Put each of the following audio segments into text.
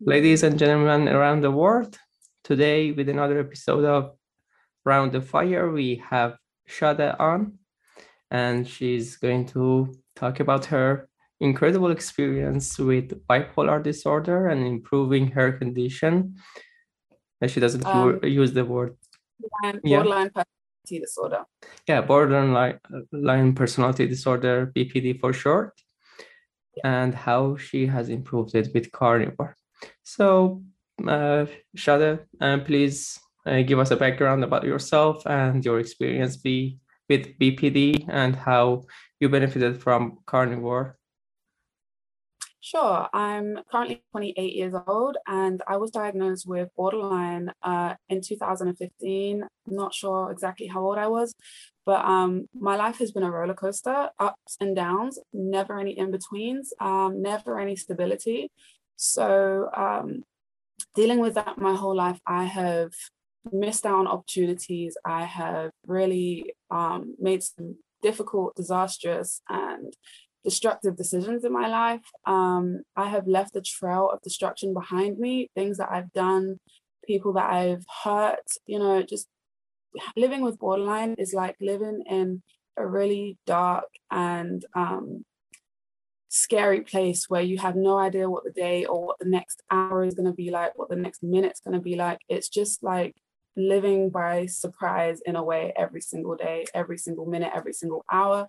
Ladies and gentlemen around the world, today with another episode of Round the Fire, we have Shada on, and she's going to talk about her incredible experience with bipolar disorder and improving her condition. And she doesn't Um, use the word. borderline, Yeah. borderline personality disorder. Yeah, borderline line personality disorder, BPD for short, and how she has improved it with carnivore. So, uh, Shada, uh, please uh, give us a background about yourself and your experience be, with BPD and how you benefited from carnivore. Sure, I'm currently 28 years old and I was diagnosed with borderline uh, in 2015. Not sure exactly how old I was, but um, my life has been a roller coaster, ups and downs, never any in betweens, um, never any stability. So, um, dealing with that my whole life, I have missed out on opportunities. I have really um, made some difficult, disastrous, and destructive decisions in my life. Um, I have left a trail of destruction behind me, things that I've done, people that I've hurt, you know, just living with borderline is like living in a really dark and um, scary place where you have no idea what the day or what the next hour is going to be like, what the next minute's going to be like. It's just like living by surprise in a way every single day, every single minute, every single hour.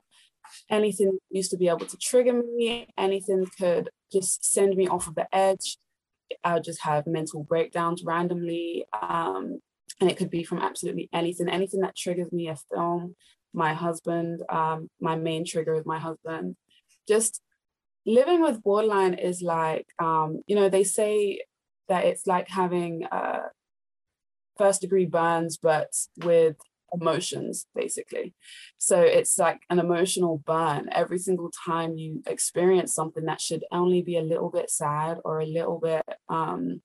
Anything used to be able to trigger me, anything could just send me off of the edge. I would just have mental breakdowns randomly. Um, and it could be from absolutely anything, anything that triggers me, a film, my husband, um, my main trigger is my husband. Just living with borderline is like, um, you know, they say that it's like having uh, first degree burns, but with emotions, basically. So it's like an emotional burn every single time you experience something that should only be a little bit sad or a little bit um,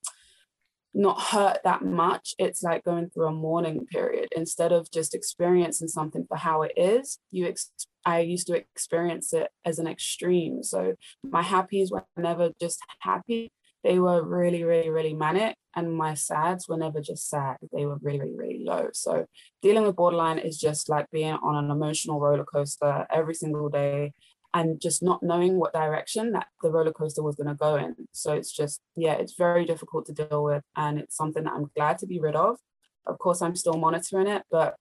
not hurt that much. It's like going through a mourning period instead of just experiencing something for how it is. You, ex- I used to experience it as an extreme. So my happies were never just happy; they were really, really, really manic, and my sads were never just sad. They were really, really, really low. So dealing with borderline is just like being on an emotional roller coaster every single day and just not knowing what direction that the roller coaster was going to go in. So it's just, yeah, it's very difficult to deal with. And it's something that I'm glad to be rid of. Of course, I'm still monitoring it, but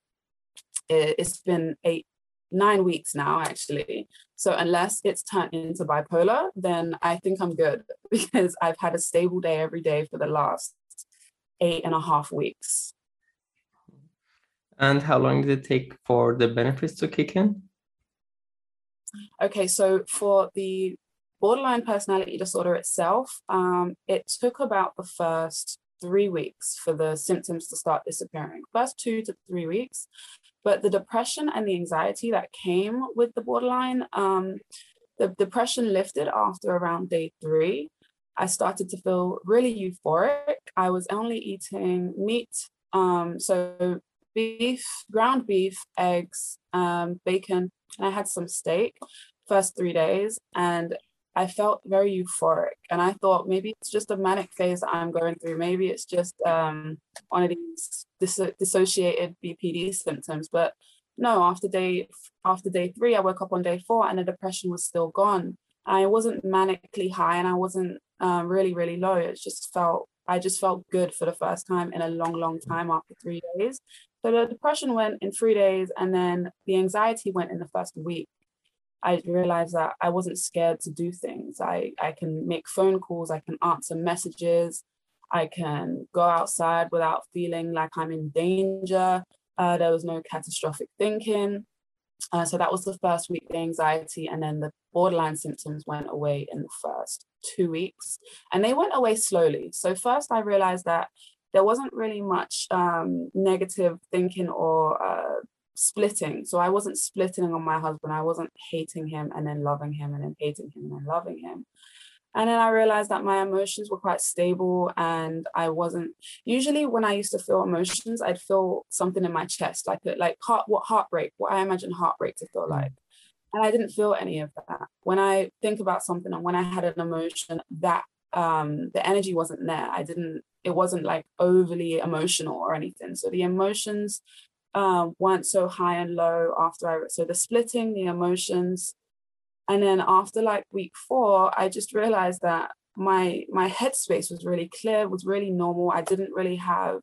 it, it's been eight, nine weeks now, actually. So unless it's turned into bipolar, then I think I'm good because I've had a stable day every day for the last eight and a half weeks. And how long did it take for the benefits to kick in? Okay, so for the borderline personality disorder itself, um, it took about the first three weeks for the symptoms to start disappearing, first two to three weeks. But the depression and the anxiety that came with the borderline, um, the depression lifted after around day three. I started to feel really euphoric. I was only eating meat, um, so beef, ground beef, eggs, um, bacon, and I had some steak first three days and I felt very euphoric and I thought maybe it's just a manic phase that I'm going through. Maybe it's just um, one of these dis- dissociated BPD symptoms. But no, after day after day three, I woke up on day four and the depression was still gone. I wasn't manically high and I wasn't um, really really low. It just felt I just felt good for the first time in a long long time after three days. So the depression went in three days and then the anxiety went in the first week. I realized that I wasn't scared to do things. I, I can make phone calls, I can answer messages, I can go outside without feeling like I'm in danger. Uh, there was no catastrophic thinking. Uh, so that was the first week, the anxiety, and then the borderline symptoms went away in the first two weeks. And they went away slowly. So, first, I realized that there wasn't really much um, negative thinking or uh, splitting. So I wasn't splitting on my husband. I wasn't hating him and then loving him and then hating him and then loving him. And then I realized that my emotions were quite stable and I wasn't usually when I used to feel emotions, I'd feel something in my chest, like like heart what heartbreak, what I imagine heartbreak to feel like. And I didn't feel any of that. When I think about something and when I had an emotion, that um the energy wasn't there. I didn't, it wasn't like overly emotional or anything. So the emotions um, weren't so high and low after I so the splitting, the emotions, and then after like week four i just realized that my my headspace was really clear was really normal. I didn't really have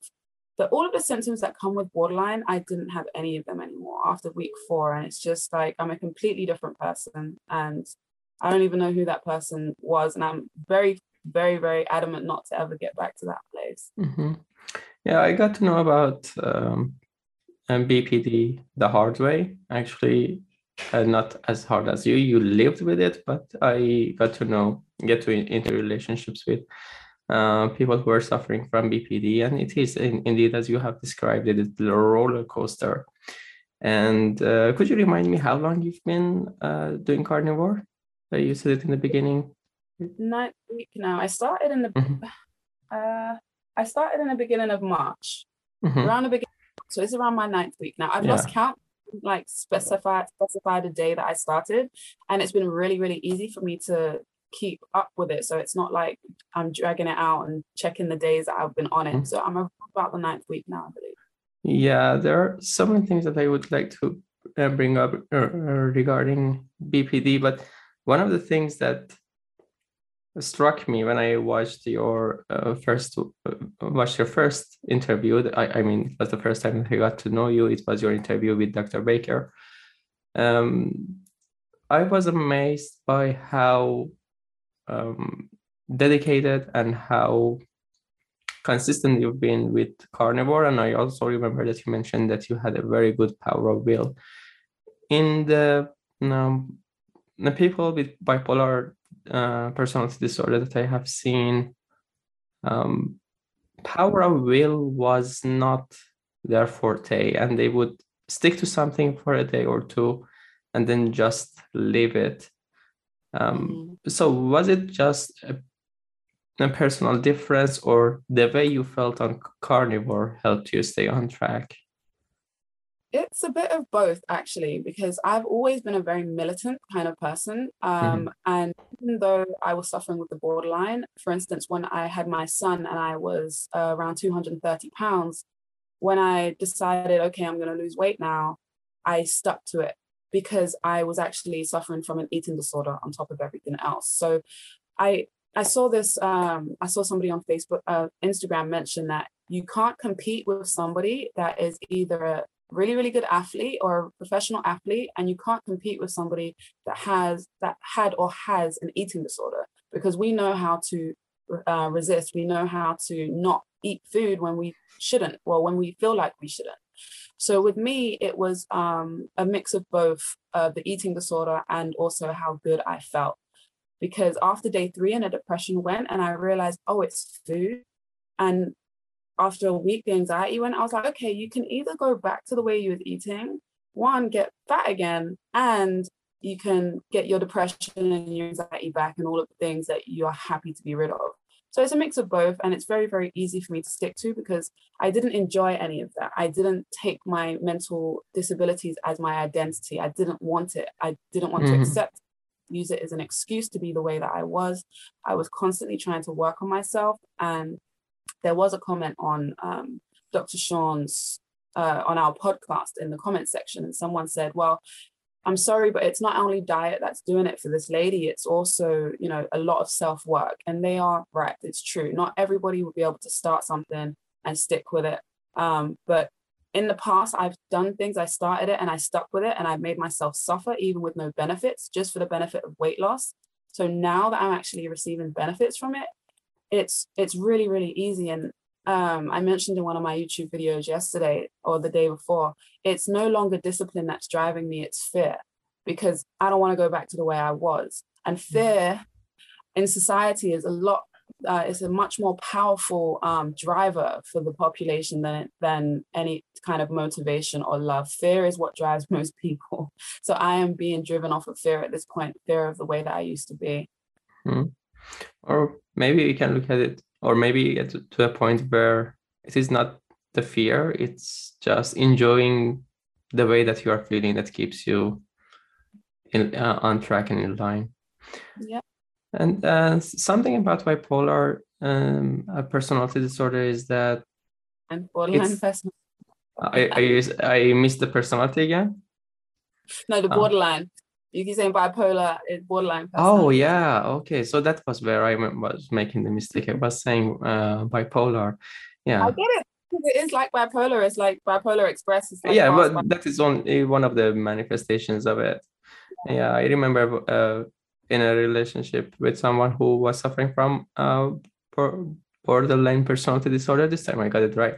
the all of the symptoms that come with borderline i didn't have any of them anymore after week four. And it's just like i'm a completely different person and i don't even know who that person was. And i'm very very very adamant not to ever get back to that place. Mm-hmm. yeah i got to know about um, bpd the hard way actually uh, not as hard as you. You lived with it, but I got to know, get to in, into relationships with uh, people who are suffering from BPD, and it is in, indeed as you have described it, it's a roller coaster. And uh, could you remind me how long you've been uh, doing carnivore? you said it in the beginning. Ninth week now. I started in the. Mm-hmm. Uh, I started in the beginning of March, mm-hmm. around the beginning. So it's around my ninth week now. I've yeah. lost count like specify specify the day that I started, and it's been really really easy for me to keep up with it. So it's not like I'm dragging it out and checking the days that I've been on it. Mm-hmm. So I'm about the ninth week now, I believe. Yeah, there are so many things that I would like to uh, bring up uh regarding BPD, but one of the things that struck me when I watched your uh, first uh, watched your first interview. I, I mean, it was the first time I got to know you. It was your interview with Dr. Baker. Um, I was amazed by how um, dedicated and how consistent you've been with carnivore. And I also remember that you mentioned that you had a very good power of will. In the um, the people with bipolar uh, personality disorder that I have seen, um, power of will was not their forte, and they would stick to something for a day or two and then just leave it. Um, mm-hmm. So, was it just a, a personal difference, or the way you felt on carnivore helped you stay on track? It's a bit of both, actually, because I've always been a very militant kind of person. Um, mm-hmm. And even though I was suffering with the borderline, for instance, when I had my son and I was uh, around 230 pounds, when I decided, okay, I'm going to lose weight now, I stuck to it because I was actually suffering from an eating disorder on top of everything else. So I I saw this. Um, I saw somebody on Facebook, uh, Instagram mention that you can't compete with somebody that is either a really really good athlete or a professional athlete and you can't compete with somebody that has that had or has an eating disorder because we know how to uh, resist. We know how to not eat food when we shouldn't well when we feel like we shouldn't. So with me it was um, a mix of both uh, the eating disorder and also how good i felt. Because after day three and a depression went and i realized oh it's food. And after a week, the anxiety went. I was like, okay, you can either go back to the way you was eating, one, get fat again, and you can get your depression and your anxiety back and all of the things that you are happy to be rid of. So it's a mix of both, and it's very, very easy for me to stick to because I didn't enjoy any of that. I didn't take my mental disabilities as my identity. I didn't want it. I didn't want mm-hmm. to accept, use it as an excuse to be the way that I was. I was constantly trying to work on myself, and there was a comment on um, Dr. Shawn's uh, on our podcast in the comment section, and someone said, "Well, I'm sorry, but it's not only diet that's doing it for this lady. It's also, you know, a lot of self work." And they are right. It's true. Not everybody will be able to start something and stick with it. Um, but in the past, I've done things. I started it and I stuck with it, and I made myself suffer even with no benefits, just for the benefit of weight loss. So now that I'm actually receiving benefits from it, it's it's really really easy and um, I mentioned in one of my YouTube videos yesterday or the day before, it's no longer discipline that's driving me, it's fear because I don't want to go back to the way I was. And mm. fear in society is a lot, uh, it's a much more powerful um, driver for the population than, than any kind of motivation or love. Fear is what drives most people. So I am being driven off of fear at this point, fear of the way that I used to be. Mm-hmm. Or maybe you can look at it or maybe get to, a point where it is not the fear it's just enjoying the way that you are feeling that keeps you in uh, on track and in line yeah and uh, something about bipolar um, personality disorder is that and borderline personality I, I I missed the personality again. No, the oh. borderline. You keep saying bipolar, it's borderline. Oh yeah, okay. So that was where I was making the mistake. I was saying uh, bipolar. Yeah. I get it. It is like bipolar. It's like bipolar express. Like yeah, but bipolar. that is only one of the manifestations of it. Yeah, I remember uh, in a relationship with someone who was suffering from uh, borderline personality disorder. This time I got it right.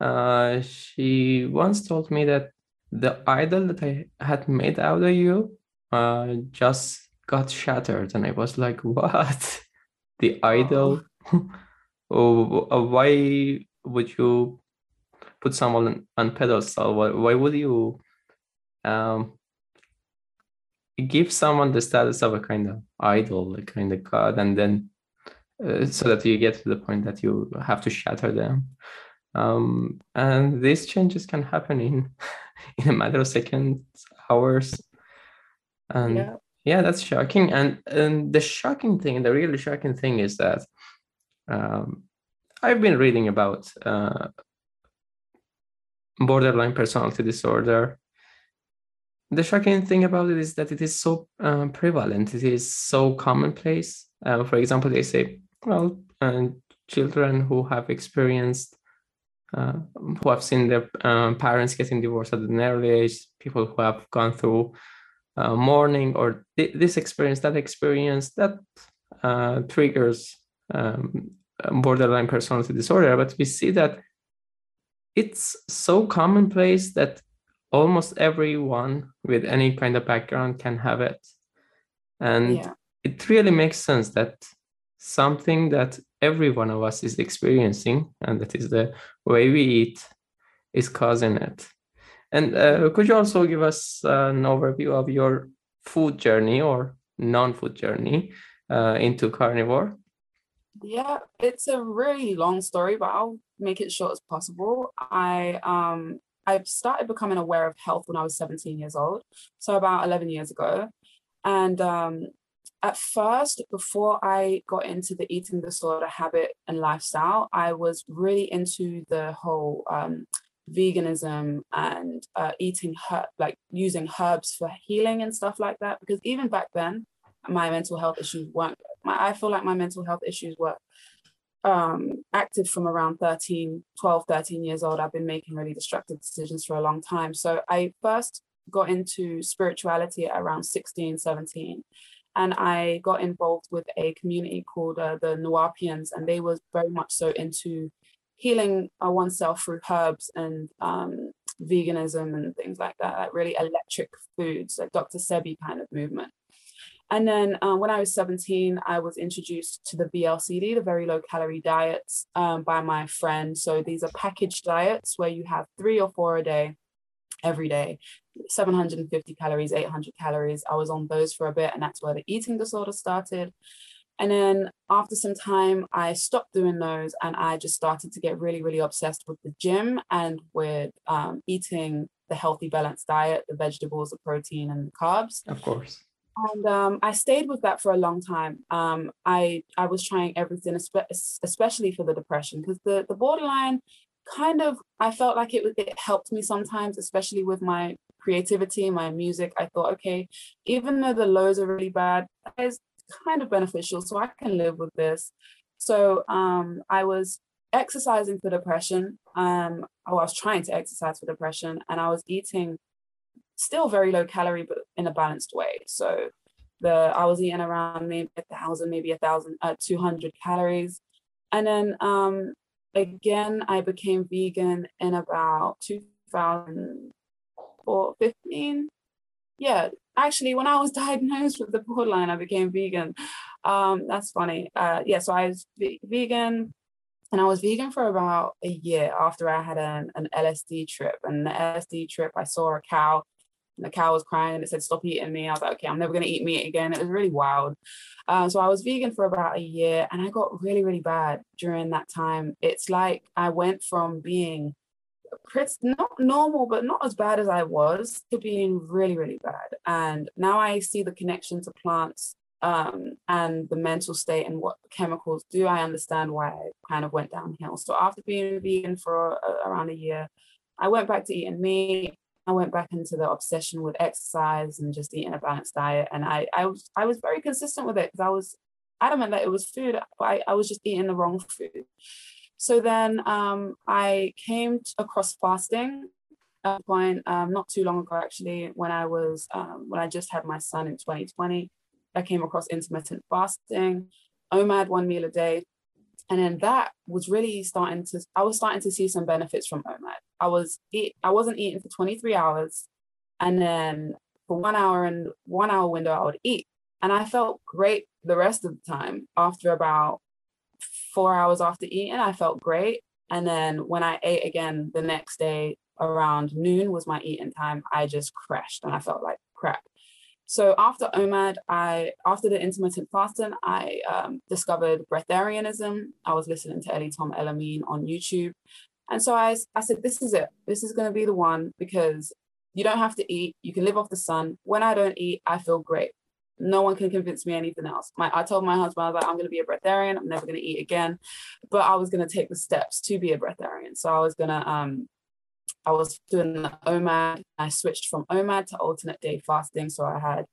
Uh, she once told me that the idol that I had made out of you uh, just got shattered. And I was like, what? the idol? oh, uh, why would you put someone on pedestal? Why, why would you um, give someone the status of a kind of idol, a kind of god, and then uh, so that you get to the point that you have to shatter them? um, and these changes can happen in in a matter of seconds hours and yeah, yeah that's shocking. And and the shocking thing the really shocking thing is that um, i've been reading about uh, borderline personality disorder. The shocking thing about it is that it is so um, prevalent. It is so commonplace. Uh, for example they say well uh, children who have experienced uh, who have seen their um, parents getting divorced at an early age, people who have gone through uh, mourning or th- this experience, that experience, that uh, triggers um, borderline personality disorder. But we see that it's so commonplace that almost everyone with any kind of background can have it. And yeah. it really makes sense that something that every one of us is experiencing, and that is the way we eat, is causing it. And uh, could you also give us an overview of your food journey or non-food journey uh, into carnivore? Yeah, it's a really long story, but I'll make it short as possible. I um I started becoming aware of health when I was 17 years old, so about 11 years ago. And um, at first, before I got into the eating disorder habit and lifestyle, I was really into the whole um, veganism and uh, eating herb, like using herbs for healing and stuff like that. Because even back then, my mental health issues weren't. My, I feel like my mental health issues were um, active from around 13, 12, 13 years old. I've been making really destructive decisions for a long time. So I first got into spirituality at around 16, 17 and I got involved with a community called uh, the Nuwaubians, and they was very much so into healing oneself through herbs and um, veganism and things like that, like really electric foods, like Dr. Sebi kind of movement. And then uh, when I was 17, I was introduced to the VLCD, the very low calorie diets, um, by my friend. So these are packaged diets where you have three or four a day every day 750 calories 800 calories i was on those for a bit and that's where the eating disorder started and then after some time i stopped doing those and i just started to get really really obsessed with the gym and with um, eating the healthy balanced diet the vegetables the protein and the carbs of course and um, I stayed with that for a long time. Um, I I was trying everything, especially for the depression, because the the borderline kind of I felt like it it helped me sometimes, especially with my creativity, my music. I thought, okay, even though the lows are really bad, kind of beneficial, so I can live with this. So um, I was exercising for depression. Um, I was trying to exercise for depression, and I was eating still very low calorie, but in a balanced way. So the I was eating around maybe a thousand, maybe a thousand, uh, two hundred calories, and then um, again, I became vegan in about 2015. Yeah, actually, when I was diagnosed with the borderline, I became vegan. Um, that's funny. Uh, yeah, so I was vegan and I was vegan for about a year after I had an, an LSD trip. And the LSD trip, I saw a cow and the cow was crying and it said stop eating me. I was like, okay, I'm never gonna eat meat again. It was really wild. Uh, so I was vegan for about a year and I got really, really bad during that time. It's like I went from being pretty not normal, but not as bad as I was to being really, really bad. And now I see the connection to plants um, and the mental state and what chemicals do. I understand why I kind of went downhill. So after being vegan for a, around a year, I went back to eating meat. I went back into the obsession with exercise and just eating a balanced diet. And I, I was, I was very consistent with it because I was adamant that it was food, but I, I was just eating the wrong food. So then um, I came across fasting at a point um, not too long ago, actually, when I was um, when I just had my son in 2020. I came across intermittent fasting, OMAD one meal a day, and then that was really starting to. I was starting to see some benefits from OMAD. I was eat. I wasn't eating for 23 hours, and then for one hour and one hour window, I would eat, and I felt great the rest of the time. After about four hours after eating, I felt great. And then when I ate again the next day around noon was my eating time, I just crashed and I felt like crap. So after OMAD, I after the intermittent fasting, I um, discovered breatharianism. I was listening to Ellie Tom Elamine on YouTube, and so I I said, this is it. This is going to be the one because you don't have to eat. You can live off the sun. When I don't eat, I feel great no one can convince me anything else. My, I told my husband, I was like, I'm going to be a breatharian. I'm never going to eat again. But I was going to take the steps to be a breatharian. So I was going to, um, I was doing the OMAD. I switched from OMAD to alternate day fasting. So I had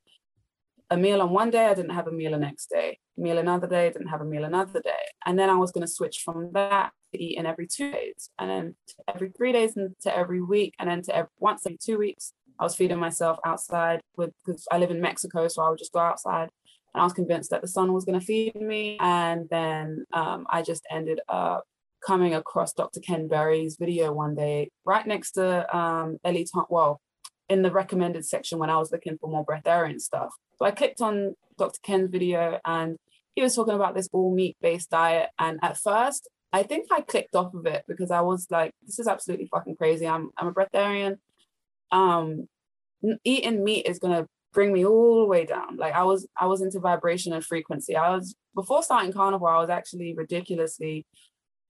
a meal on one day, I didn't have a meal the next day. Meal another day, didn't have a meal another day. And then I was going to switch from that to eating every two days, and then every three days, and to every week, and then to every, once every two weeks. I was feeding myself outside with because I live in Mexico, so I would just go outside. And I was convinced that the sun was going to feed me. And then um, I just ended up coming across Dr. Ken Berry's video one day, right next to um, Ellie Tom. Well, in the recommended section when I was looking for more breatharian stuff. So I clicked on Dr. Ken's video and he was talking about this all meat based diet. And at first, I think I clicked off of it because I was like, this is absolutely fucking crazy. I'm, I'm a breatharian um eating meat is gonna bring me all the way down. Like I was I was into vibration and frequency. I was before starting carnivore, I was actually ridiculously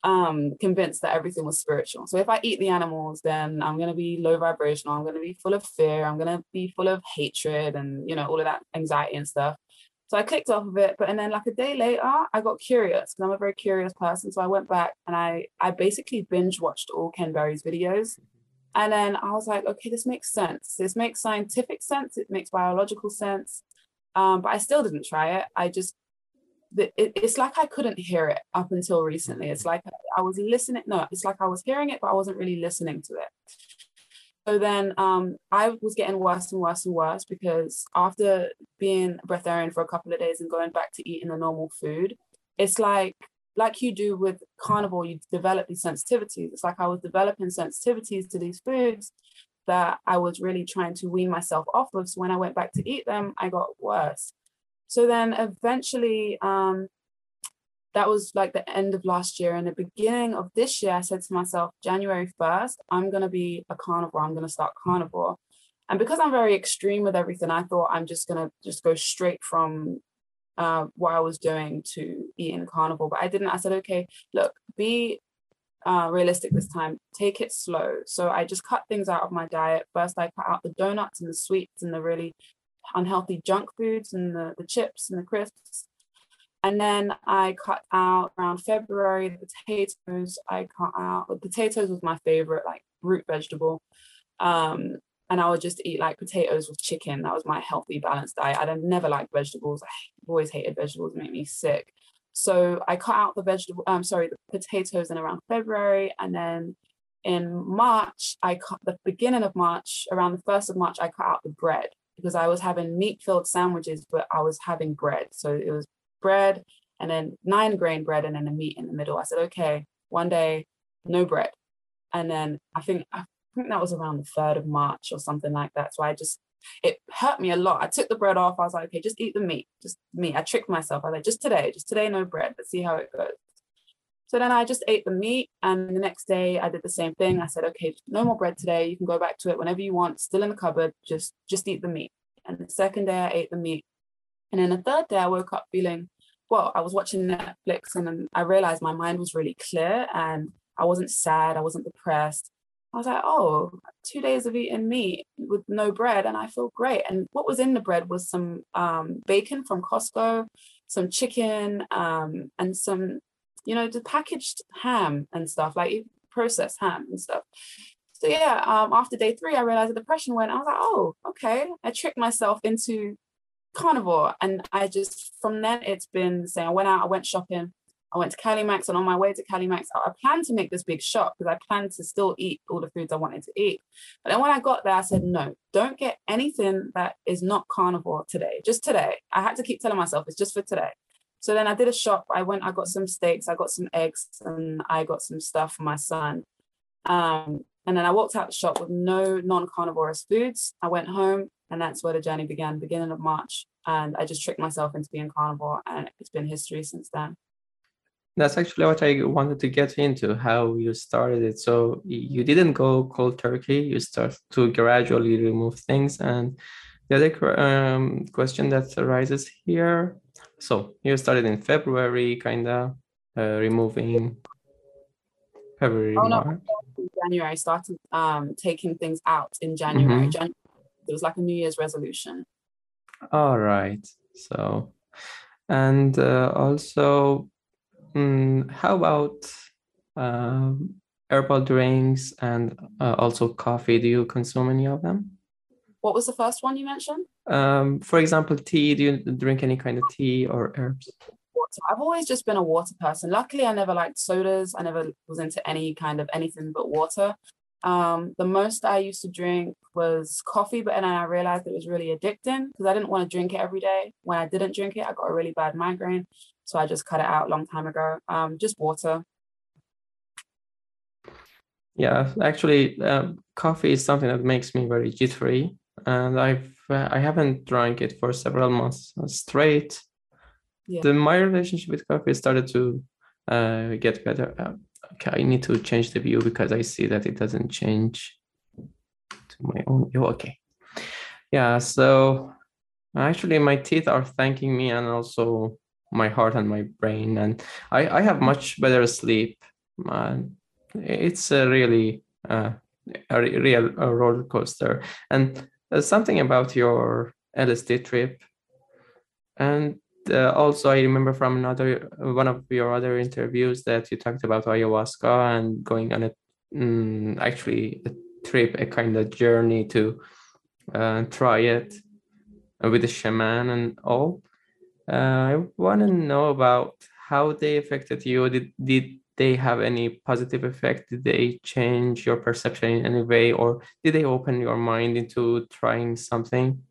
um convinced that everything was spiritual. So if I eat the animals, then I'm gonna be low vibrational, I'm gonna be full of fear, I'm gonna be full of hatred and you know, all of that anxiety and stuff. So I clicked off of it, but and then like a day later, I got curious because I'm a very curious person. So I went back and I I basically binge watched all Ken Berry's videos and then I was like, okay, this makes sense. This makes scientific sense. It makes biological sense. Um, but I still didn't try it. I just, it, it's like I couldn't hear it up until recently. It's like I was listening. No, it's like I was hearing it, but I wasn't really listening to it. So then um, I was getting worse and worse and worse because after being breatharian for a couple of days and going back to eating the normal food, it's like like you do with carnivore, you develop these sensitivities. It's like I was developing sensitivities to these foods that I was really trying to wean myself off of. So when I went back to eat them, I got worse. So then eventually, um, that was like the end of last year. And the beginning of this year, I said to myself, January 1st, I'm going to be a carnivore. I'm going to start carnivore. And because I'm very extreme with everything, I thought I'm just going to just go straight from uh, what I was doing to eat in carnivore, but I didn't. I said, okay, look, be uh, realistic this time. Take it slow. So I just cut things out of my diet. First, I cut out the donuts and the sweets and the really unhealthy junk foods and the, the chips and the crisps. And then I cut out around February the potatoes. I cut out the potatoes was my favorite, like root vegetable. Um, and I would just eat like potatoes with chicken. That was my healthy, balanced diet. I'd never liked vegetables. I've always hated vegetables, make me sick. So I cut out the vegetable, I'm um, sorry, the potatoes in around February. And then in March, I cut the beginning of March, around the first of March, I cut out the bread because I was having meat filled sandwiches, but I was having bread. So it was bread and then nine grain bread and then the meat in the middle. I said, okay, one day, no bread. And then I think I think that was around the 3rd of March or something like that. So I just, it hurt me a lot. I took the bread off. I was like, okay, just eat the meat, just meat. I tricked myself. I was like, just today, just today, no bread. Let's see how it goes. So then I just ate the meat. And the next day I did the same thing. I said, okay, no more bread today. You can go back to it whenever you want, still in the cupboard, just just eat the meat. And the second day I ate the meat. And then the third day I woke up feeling, well, I was watching Netflix and I realized my mind was really clear and I wasn't sad, I wasn't depressed. I was like, oh, two days of eating meat with no bread, and I feel great. And what was in the bread was some um, bacon from Costco, some chicken, um, and some, you know, the packaged ham and stuff, like processed ham and stuff. So yeah, um, after day three, I realized the depression went. I was like, oh, okay. I tricked myself into carnivore, and I just from then it's been saying I went out, I went shopping, I went to Calimax, and on my way to Calimax, I planned to make this big shop because I planned to still eat all the foods I wanted to eat. But then when I got there, I said, no, don't get anything that is not carnivore today, just today. I had to keep telling myself it's just for today. So then I did a shop. I went, I got some steaks, I got some eggs, and I got some stuff for my son. Um, and then I walked out the shop with no non-carnivorous foods. I went home, and that's where the journey began, beginning of March. And I just tricked myself into being carnivore, and it's been history since then. That's actually what I wanted to get into, how you started it. So you didn't go cold turkey, you start to gradually remove things. And the other um, question that arises here, so you started in February, kind of uh, removing February, oh, no. January. I started um, taking things out in January. Mm-hmm. January. It was like a New Year's resolution. All right. So, and uh, also Mm, how about um, herbal drinks and uh, also coffee? Do you consume any of them? What was the first one you mentioned? Um, for example, tea. Do you drink any kind of tea or herbs? Water. I've always just been a water person. Luckily, I never liked sodas. I never was into any kind of anything but water. Um, the most I used to drink was coffee, but then I realized it was really addicting because I didn't want to drink it every day. When I didn't drink it, I got a really bad migraine. So I just cut it out a long time ago. Um, just water. Yeah, actually, uh, coffee is something that makes me very jittery, and I've uh, I haven't drank it for several months straight. Yeah. The, my relationship with coffee started to uh, get better. Uh, okay, I need to change the view because I see that it doesn't change to my own view. Okay, yeah. So actually, my teeth are thanking me, and also my heart and my brain and i i have much better sleep and it's a really uh, a real a roller coaster. And something about your lsd trip and uh, also i remember from another one of your other interviews that you talked about ayahuasca and going on a mm, actually a trip a kind of journey to uh, try it with the shaman and all uh, I want to know about how they affected you. Did did they have any positive effect? Did they change your perception in any way, or did they open your mind into trying something?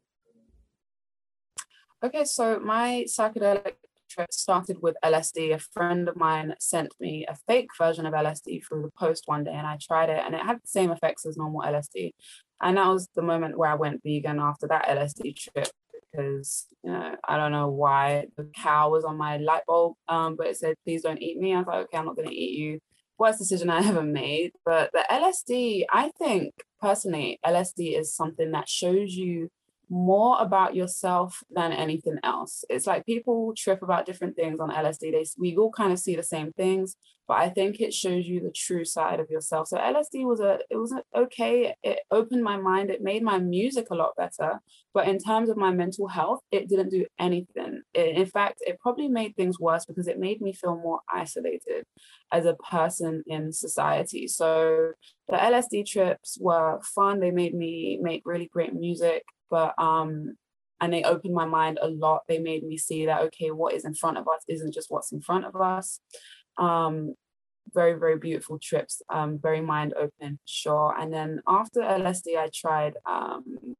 Okay, so my psychedelic trip started with LSD. A friend of mine sent me a fake version of LSD through the post one day, and I tried it, and it had the same effects as normal LSD. And that was the moment where I went vegan after that LSD trip because you know I don't know why the cow was on my light bulb, um, but it said please don't eat me. I was like, okay, I'm not gonna eat you. Worst decision I ever made. But the LSD, I think personally, LSD is something that shows you more about yourself than anything else. It's like people trip about different things on LSD. They we all kind of see the same things, but I think it shows you the true side of yourself. So LSD was a it was okay. It opened my mind. It made my music a lot better. But in terms of my mental health, it didn't do anything. It, in fact, it probably made things worse because it made me feel more isolated as a person in society. So the LSD trips were fun. They made me make really great music but um and they opened my mind a lot. They made me see that okay what is in front of us isn't just what's in front of us. Um very very beautiful trips um very mind opening sure. And then after lsd i tried um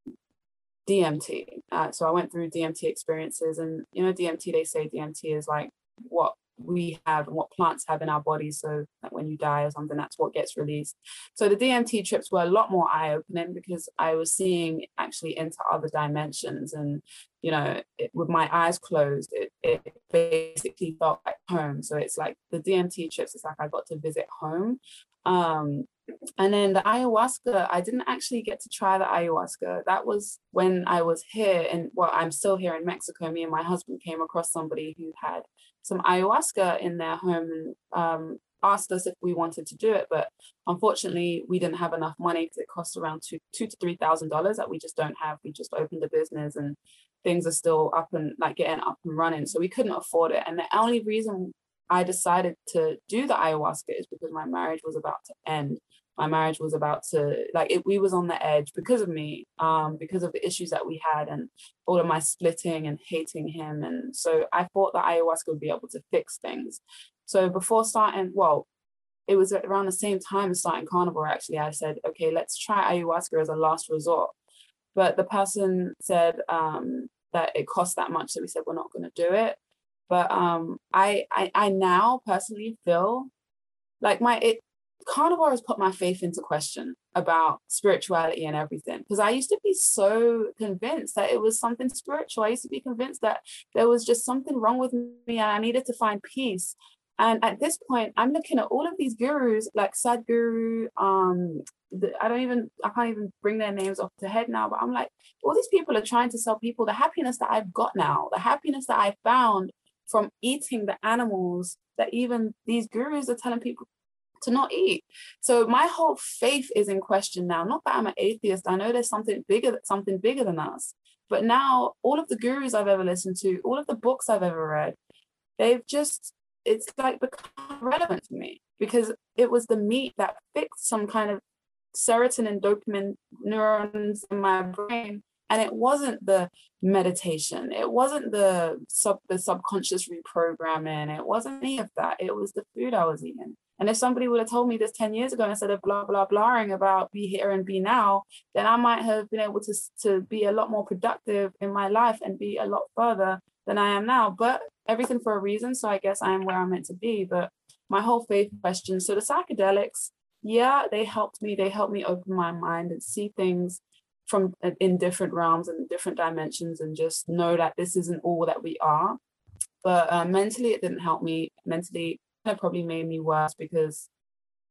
dmt uh, so i went through dmt experiences and you know dmt they say dmt is like what we have and what plants have in our bodies. So that when you die or something, that's what gets released. So the DMT trips were a lot more eye opening because I was seeing actually into other dimensions. And, you know, it, with my eyes closed, it, it basically felt like home. So it's like the DMT trips, it's like I got to visit home. Um, and then the ayahuasca, I didn't actually get to try the ayahuasca. That was when I was here, and well, I'm still here in Mexico. Me and my husband came across somebody who had some ayahuasca in their home and um, asked us if we wanted to do it. But unfortunately, we didn't have enough money because it costs around two, two to three thousand dollars that we just don't have. We just opened a business and things are still up and like getting up and running, so we couldn't afford it. And the only reason I decided to do the ayahuasca is because my marriage was about to end my marriage was about to like it, we was on the edge because of me um because of the issues that we had and all of my splitting and hating him. And so i thought that ayahuasca would be able to fix things. So before starting well it was around the same time as starting carnivore actually i said okay let's try ayahuasca as a last resort. But the person said um that it cost that much so we said we're not going to do it. But um I, I i now personally feel like my it carnivore has put my faith into question about spirituality and everything because I used to be so convinced that it was something spiritual. I used to be convinced that there was just something wrong with me and I needed to find peace. And at this point, I'm looking at all of these gurus like Sadhguru. Um, the, I don't even, I can't even bring their names off the head now, but I'm like, all these people are trying to sell people the happiness that I've got now, the happiness that I found from eating the animals that even these gurus are telling people to not eat. So my whole faith is in question now. Not that I'm an atheist. I know there's something bigger, something bigger than us. But now all of the gurus I've ever listened to, all of the books I've ever read, they've just it's like become relevant to me because it was the meat that fixed some kind of serotonin and dopamine neurons in my brain and it wasn't the meditation it wasn't the sub the subconscious reprogramming it wasn't any of that it was the food i was eating and if somebody would have told me this 10 years ago instead of blah, blah, blahing about be here and be now, then I might have been able to, to be a lot more productive in my life and be a lot further than I am now. But everything for a reason. So I guess I am where I'm meant to be. But my whole faith question. So the psychedelics, yeah, they helped me. They helped me open my mind and see things from uh, in different realms and different dimensions and just know that this isn't all that we are. But uh, mentally, it didn't help me. Mentally, that probably made me worse because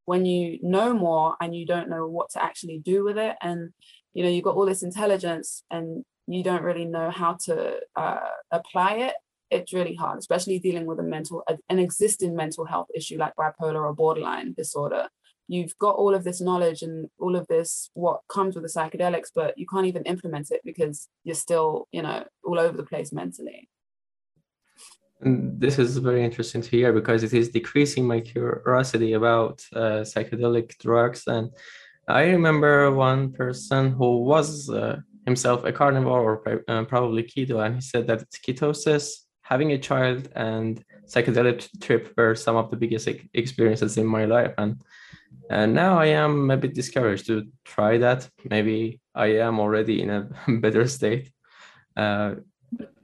when you know more and you don't know what to actually do with it and you know you've got all this intelligence and you don't really know how to uh, apply it it's really hard especially dealing with a mental an existing mental health issue like bipolar or borderline disorder. You've got all of this knowledge and all of this what comes with the psychedelics but you can't even implement it because you're still you know all over the place mentally and this is very interesting to hear because it is decreasing my curiosity about uh, psychedelic drugs. And I remember one person who was uh, himself a carnivore or uh, probably keto, and he said that ketosis, having a child, and psychedelic trip were some of the biggest experiences in my life. And and now I am a bit discouraged to try that. Maybe I am already in a better state. Uh,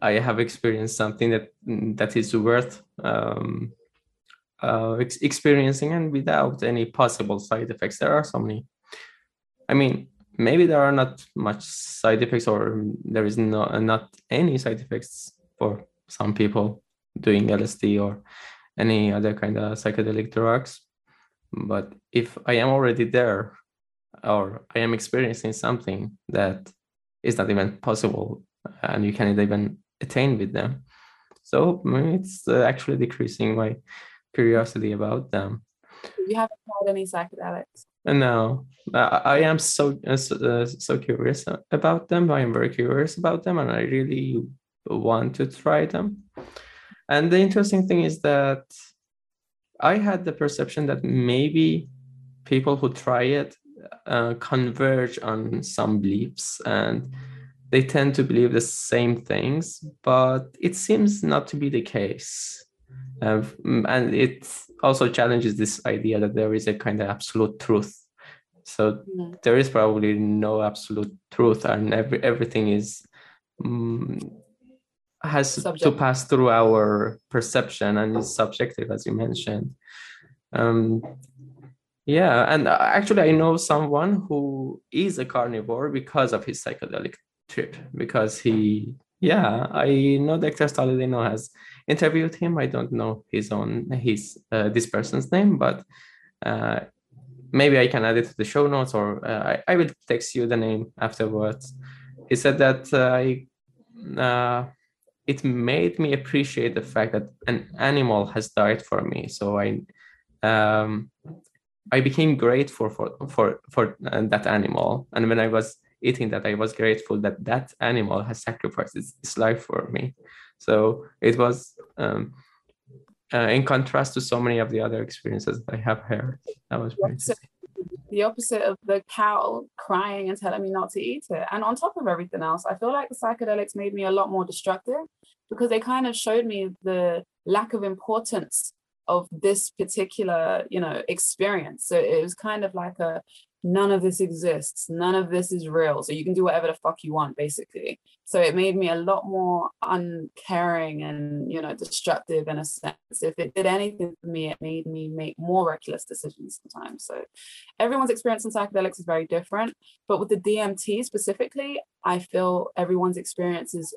I have experienced something that that is worth um, uh, ex- experiencing and without any possible side effects. There are so many. I mean, maybe there are not much side effects, or there is no not any side effects for some people doing LSD or any other kind of psychedelic drugs. But if I am already there, or I am experiencing something that is not even possible and you cannot even attain with them. So it's uh, actually decreasing my curiosity about them. You haven't tried any psychedelics? Uh, no, I am so uh, so curious about them. I am very curious about them, and I really want to try them. And the interesting thing is that I had the perception that maybe people who try it uh, converge on some beliefs and they tend to believe the same things, but it seems not to be the case. Uh, and it also challenges this idea that there is a kind of absolute truth. So yeah. there is probably no absolute truth, and every everything is um, has to pass through our perception and is subjective, as you mentioned. Um, yeah, and uh, actually, I know someone who is a carnivore because of his psychedelic trip. Because he, yeah, I know Dr. Saladino has interviewed him. I don't know his own, his uh, this person's name, but uh, maybe I can add it to the show notes, or uh, I, I will text you the name afterwards. He said that uh, I. Uh, it made me appreciate the fact that an animal has died for me. So I, um, I became grateful for for for uh, that animal, and when I was eating that, I was grateful that that animal has sacrificed its, its life for me. So it was um, uh, in contrast to so many of the other experiences I have heard. That was pretty So- the opposite of the cow crying and telling me not to eat it. And on top of everything else, I feel like the psychedelics made me a lot more destructive because they kind of showed me the lack of importance of this particular, you know, experience. So it was kind of like a none of this exists, none of this is real. So you can do whatever the fuck you want, basically. So it made me a lot more uncaring and you know destructive in a sense. If it did anything for me, it made me make more reckless decisions sometimes. So everyone's experience in psychedelics is very different. But with the DMT specifically, I feel everyone's experience is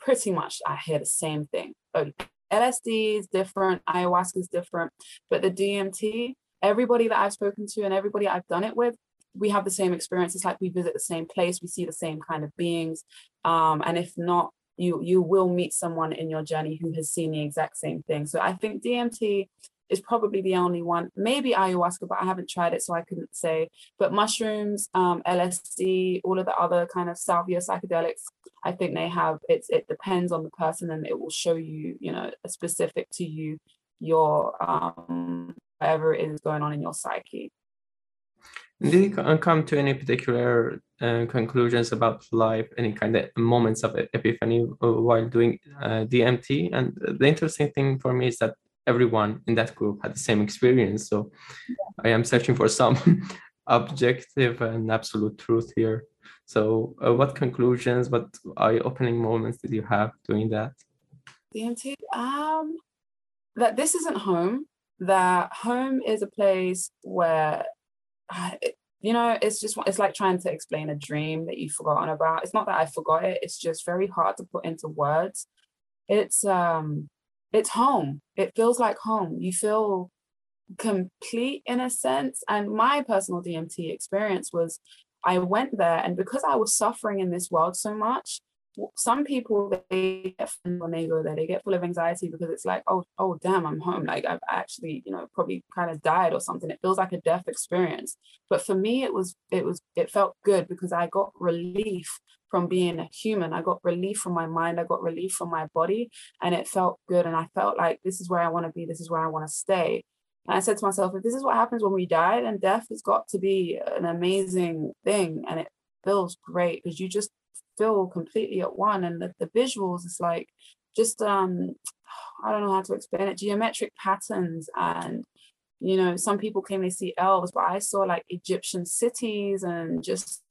pretty much I hear the same thing. Oh, so LSD is different, ayahuasca is different, but the DMT, everybody that I've spoken to and everybody I've done it with, we have the same experience. It's like we visit the same place, we see the same kind of beings. Um, and if not, you you will meet someone in your journey who has seen the exact same thing. So I think DMT is probably the only one, maybe ayahuasca, but I haven't tried it, so I couldn't say. But mushrooms, um, LSD, all of the other kind of salvia psychedelics, I think they have it's it depends on the person and it will show you, you know, specific to you, your um whatever is going on in your psyche. Did you come to any particular uh, conclusions about life, any kind of moments of epiphany uh, while doing uh, DMT? And the interesting thing for me is that everyone in that group had the same experience. So I am searching for some objective and absolute truth here. So, uh, what conclusions, what eye-opening moments did you have doing that? DMT, um, that this isn't home. That home is a place where, it- you know, it's just it's like trying to explain a dream that you've forgotten about. It's not that I forgot it. It's just very hard to put into words. It's um, it's home. It feels like home. You feel complete in a sense. And my personal DMT experience was I went there, and because I was suffering in this world so much, some people they get when they go there, they get full of anxiety because it's like, oh, oh, damn, I'm home. Like I've actually, you know, probably kind of died or something. It feels like a death experience. But for me, it was, it was, it felt good because I got relief from being a human. I got relief from my mind. I got relief from my body, and it felt good. And I felt like this is where I want to be. This is where I want to stay. And I said to myself, if this is what happens when we die, then death has got to be an amazing thing. And it feels great because you just feel completely at one. And the, the visuals is like just um I don't know how to explain it, geometric patterns and you know, some people claim they see elves, but I saw like Egyptian cities and just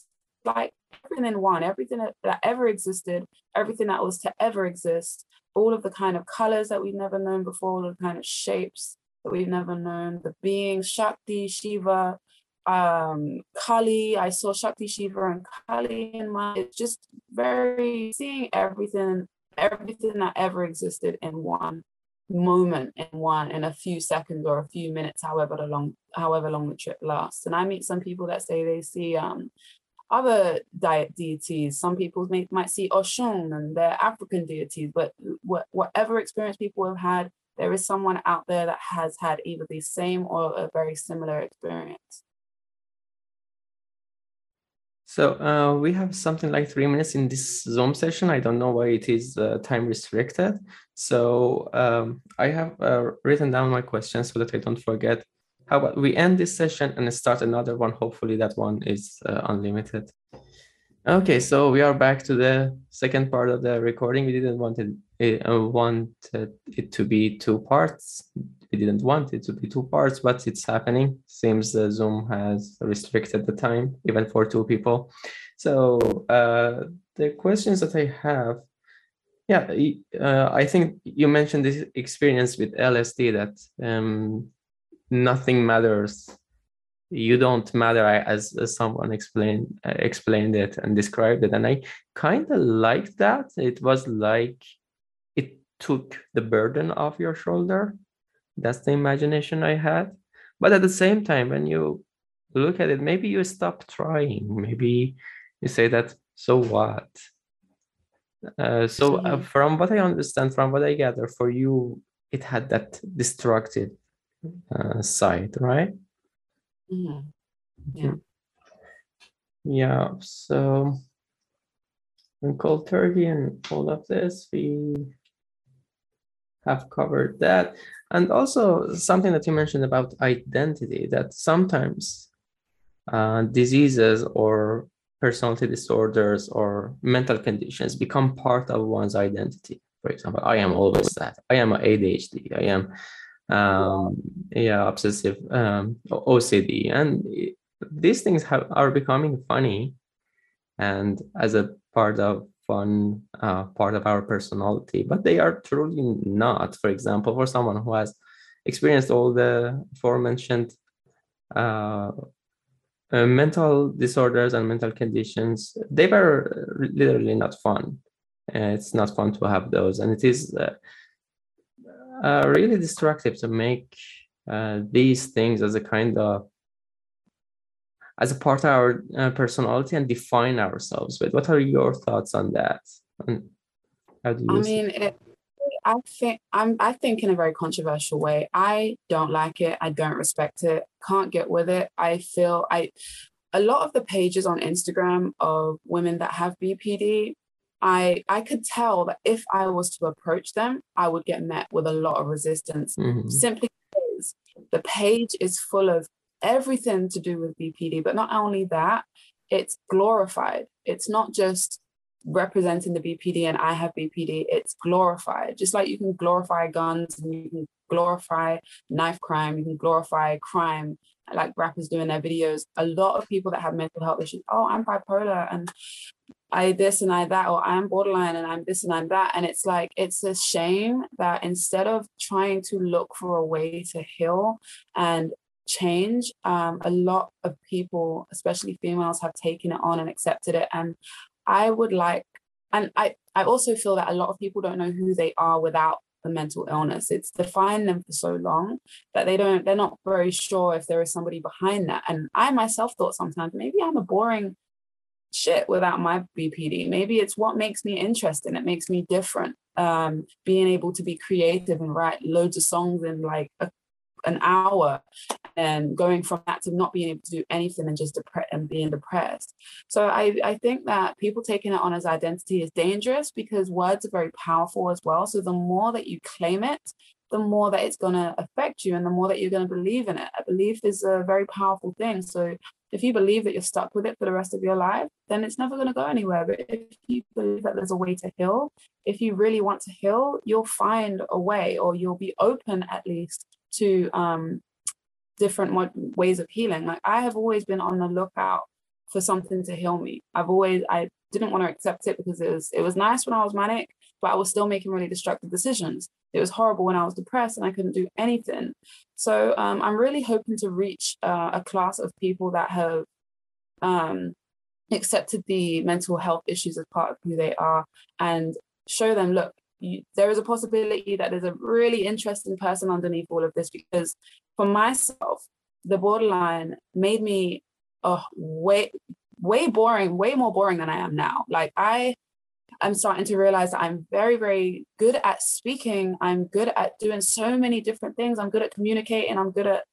like everything in one, everything that, that ever existed, everything that was to ever exist, all of the kind of colors that we've never known before, all of the kind of shapes that we've never known, the beings, Shakti, Shiva, um, Kali. I saw Shakti, Shiva, and Kali in my. It's just very seeing everything, everything that ever existed in one moment, in one, in a few seconds or a few minutes, however long, however long the trip lasts. And I meet some people that say they see um other diet deities. Some people may, might see Oshun and they're African deities, but wh- whatever experience people have had, there is someone out there that has had either the same or a very similar experience. So uh, we have something like three minutes in this Zoom session. I don't know why it is uh, time restricted. So um, I have uh, written down my questions so that I don't forget. How about we end this session and start another one? Hopefully that one is uh, unlimited. Okay, so we are back to the second part of the recording. We didn't want it, uh, want it to be two parts. We didn't want it to be two parts, but it's happening. Seems uh, Zoom has restricted the time, even for two people. So uh, the questions that I have Yeah, uh, I think you mentioned this experience with LSD that um, nothing matters. You don't matter, as, as someone explained explained it and described it, and I kind of liked that. It was like it took the burden off your shoulder. That's the imagination I had. But at the same time, when you look at it, maybe you stop trying. Maybe you say that, so what? Uh, so uh, from what I understand, from what I gather, for you, it had that destructive uh, side, right? Mm-hmm. Yeah. Yeah. So in cold turkey and all of this, we have covered that. And also something that you mentioned about identity, that sometimes uh, diseases or personality disorders or mental conditions become part of one's identity. For example, I am always that. I am ADHD. I am, um, yeah, obsessive um, OCD, and these things have, are becoming funny, and as a part of fun uh, part of our personality, but they are truly not. For example, for someone who has experienced all the aforementioned uh, uh, mental disorders and mental conditions, they were literally not fun. It's not fun to have those. And it is uh, uh really destructive to make uh, these things as a kind of as a part of our uh, personality and define ourselves with. What are your thoughts on that? And how do you I mean, it, I think I'm I think in a very controversial way. I don't like it. I don't respect it. Can't get with it. I feel I a lot of the pages on Instagram of women that have BPD, I I could tell that if I was to approach them, I would get met with a lot of resistance mm-hmm. simply because the page is full of everything to do with BPD, but not only that, it's glorified. It's not just representing the BPD and I have BPD, it's glorified. Just like you can glorify guns and you can glorify knife crime, you can glorify crime like rappers do in their videos. A lot of people that have mental health issues, oh, I'm bipolar and I this and I that, or I'm borderline and I'm this and I'm that. And it's like, it's a shame that instead of trying to look for a way to heal and change, um, a lot of people, especially females, have taken it on and accepted it. And I would like, and I, I also feel that a lot of people don't know who they are without the mental illness. It's defined them for so long that they don't, they're not very sure if there is somebody behind that. And I myself thought sometimes maybe I'm a boring shit without my BPD. Maybe it's what makes me interesting. It makes me different. Um, being able to be creative and write loads of songs in like a an hour and going from that to not being able to do anything and just depressed and being depressed. So I, I think that people taking it on as identity is dangerous because words are very powerful as well. So the more that you claim it, the more that it's going to affect you and the more that you're going to believe in it. I believe is a very powerful thing. So if you believe that you're stuck with it for the rest of your life, then it's never going to go anywhere. But if you believe that there's a way to heal, if you really want to heal, you'll find a way or you'll be open at least to um, different ways of healing. Like I have always been on the lookout for something to heal me. I've always I didn't want to accept it because it was it was nice when I was manic, but I was still making really destructive decisions. It was horrible when I was depressed and I couldn't do anything. So um, I'm really hoping to reach uh, a class of people that have um, accepted the mental health issues as part of who they are and show them, look, you, there is a possibility that there's a really interesting person underneath all of this because for myself, the borderline made me oh, way, way boring, way more boring than I am now. Like I I'm starting to realize that I'm very, very good at speaking. I'm good at doing so many different things. I'm good at communicating. I'm good at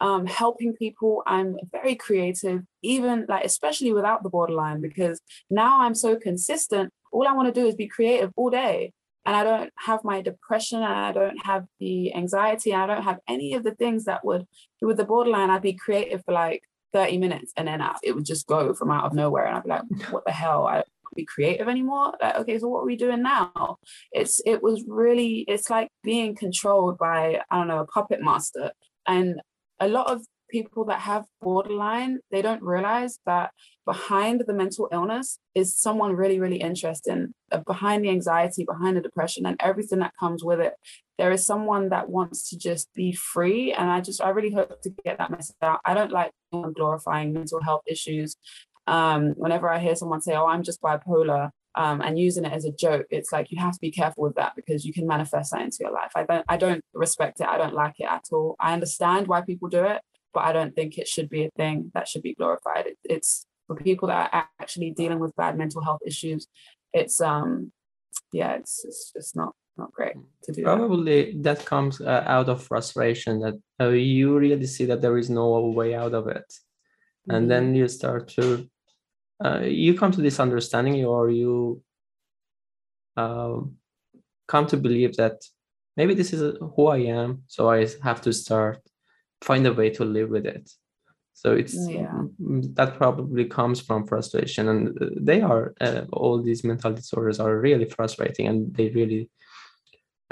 um, helping people. I'm very creative, even like, especially without the borderline, because now I'm so consistent. All I want to do is be creative all day and I don't have my depression and I don't have the anxiety and I don't have any of the things that would with the borderline I'd be creative for like 30 minutes and then it would just go from out of nowhere and I'd be like what the hell? I don't be creative anymore? Like okay so what are we doing now? It's it was really it's like being controlled by I don't know a puppet master and a lot of people that have borderline, they don't realize that behind the mental illness is someone really, really interesting. Uh, behind the anxiety, behind the depression, and everything that comes with it, there is someone that wants to just be free. And I just, I really hope to get that message out. I don't like glorifying mental health issues. Um, whenever I hear someone say, "Oh, I'm just bipolar," um, and using it as a joke, it's like you have to be careful with that because you can manifest that into your life. I don't, I don't respect it. I don't like it at all. I understand why people do it, but I don't think it should be a thing that should be glorified. It, it's for people that are actually dealing with bad mental health issues. It's um, yeah, it's it's just not not great to do. Probably that, that comes uh, out of frustration that uh, you really see that there is no way out of it, mm-hmm. and then you start to uh, you come to this understanding or you uh, come to believe that maybe this is who I am, so I have to start find a way to live with it. So it's yeah. Mm, that probably comes from frustration, and uh, they are uh, all these mental disorders are really frustrating, and they really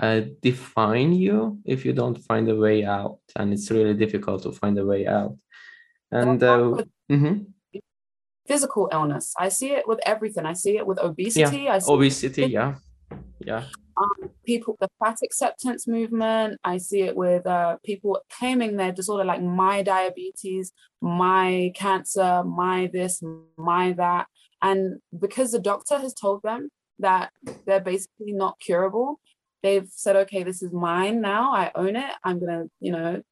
uh, define you if you don't find a way out, and it's really difficult to find a way out. And uh, mm-hmm physical illness. I see it with everything. I see it with obesity. Yeah. obesity, it, yeah. Yeah. Um, people, the fat acceptance movement. I see it with uh, people claiming their disorder, like my diabetes, my cancer, my this, my that. And because the doctor has told them that they're basically not curable, they've said, okay, this is mine now. I own it. I'm going to, you know,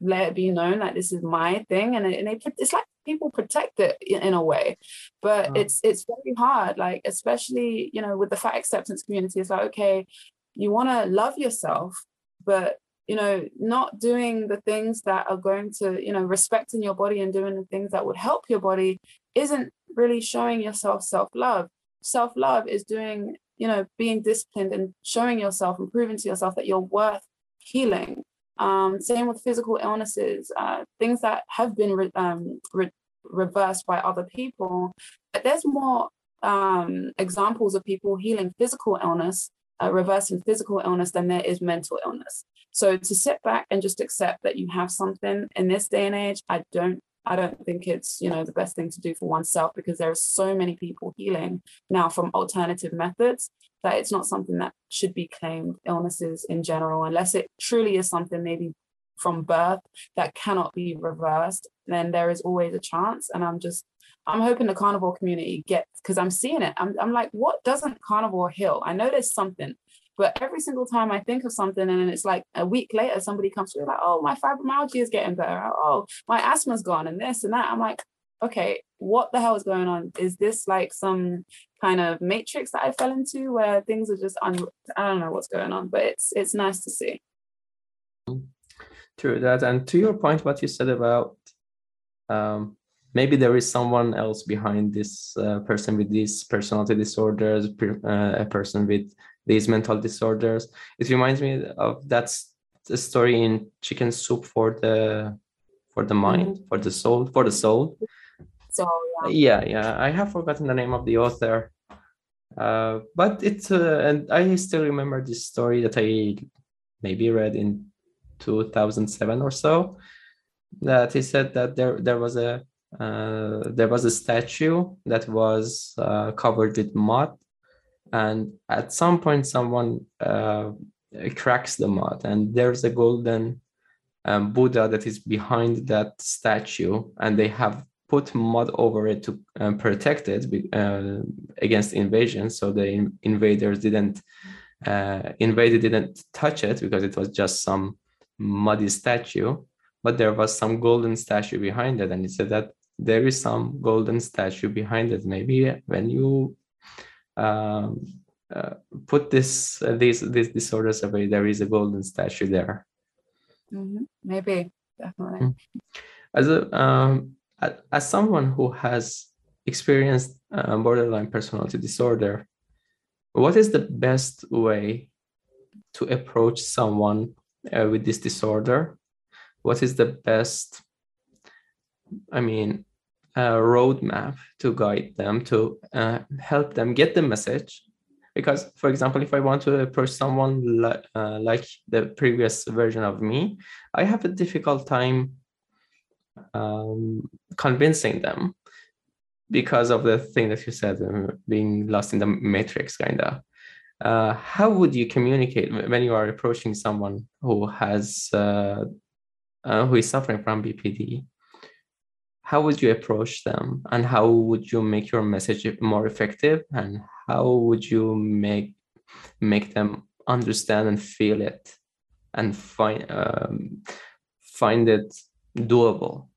let it be known that this is my thing. And, it, and they, it's like people protect it in a way but oh. it's it's very hard like especially you know with the fat acceptance community it's like okay you want to love yourself but you know not doing the things that are going to you know respecting your body and doing the things that would help your body isn't really showing yourself self-love self-love is doing you know being disciplined and showing yourself and proving to yourself that you're worth healing um, same with physical illnesses, uh, things that have been re- um, re- reversed by other people. But there's more um, examples of people healing physical illness, uh, reversing physical illness, than there is mental illness. So to sit back and just accept that you have something in this day and age, I don't I don't think it's you know the best thing to do for oneself because there are so many people healing now from alternative methods that it's not something that should be claimed illnesses in general unless it truly is something maybe from birth that cannot be reversed then there is always a chance. And i'm just i'm hoping the carnivore community gets because i'm seeing it. I'm, I'm like what doesn't carnivore heal? I know there's something but every single time I think of something and it's like a week later, somebody comes to me like, oh, my fibromyalgia is getting better. Oh, my asthma's gone and this and that. I'm like, okay, what the hell is going on? Is this like some kind of matrix that I fell into where things are just un- I don't know what's going on, but it's it's nice to see. True that, and to your point, what you said about um, maybe there is someone else behind this uh, person with these personality disorders, uh, a person with these mental disorders. It reminds me of that's the story in Chicken Soup for the for the mind, mm-hmm. for the soul, for the soul. So yeah. yeah, yeah. I have forgotten the name of the author, uh, but it's uh, and I still remember this story that I maybe read in 2007 or so. That he said that there there was a uh, there was a statue that was uh, covered with mud and at some point someone uh, cracks the mud and there's a golden um, buddha that is behind that statue and they have put mud over it to um, protect it uh, against invasion. So the in- invaders didn't uh, didn't touch it because it was just some muddy statue. But there was some golden statue behind it and he said that there is some golden statue behind it. Maybe when you um, uh, put this uh, these these disorders away, there is a golden statue there. Mm-hmm. Maybe definitely. Mm-hmm. As a um, as someone who has experienced uh, borderline personality disorder, what is the best way to approach someone uh, with this disorder? What is the best? I mean, a roadmap to guide them to uh, help them get the message because for example if i want to approach someone like, uh, like the previous version of me i have a difficult time um, convincing them because of the thing that you said, uh, being lost in the matrix, kind of. Uh, how would you communicate when you are approaching someone who has uh, uh, who is suffering from BPD? How would you approach them, and how would you make your message more effective, and how would you make make them understand and feel it, and find um, find it doable?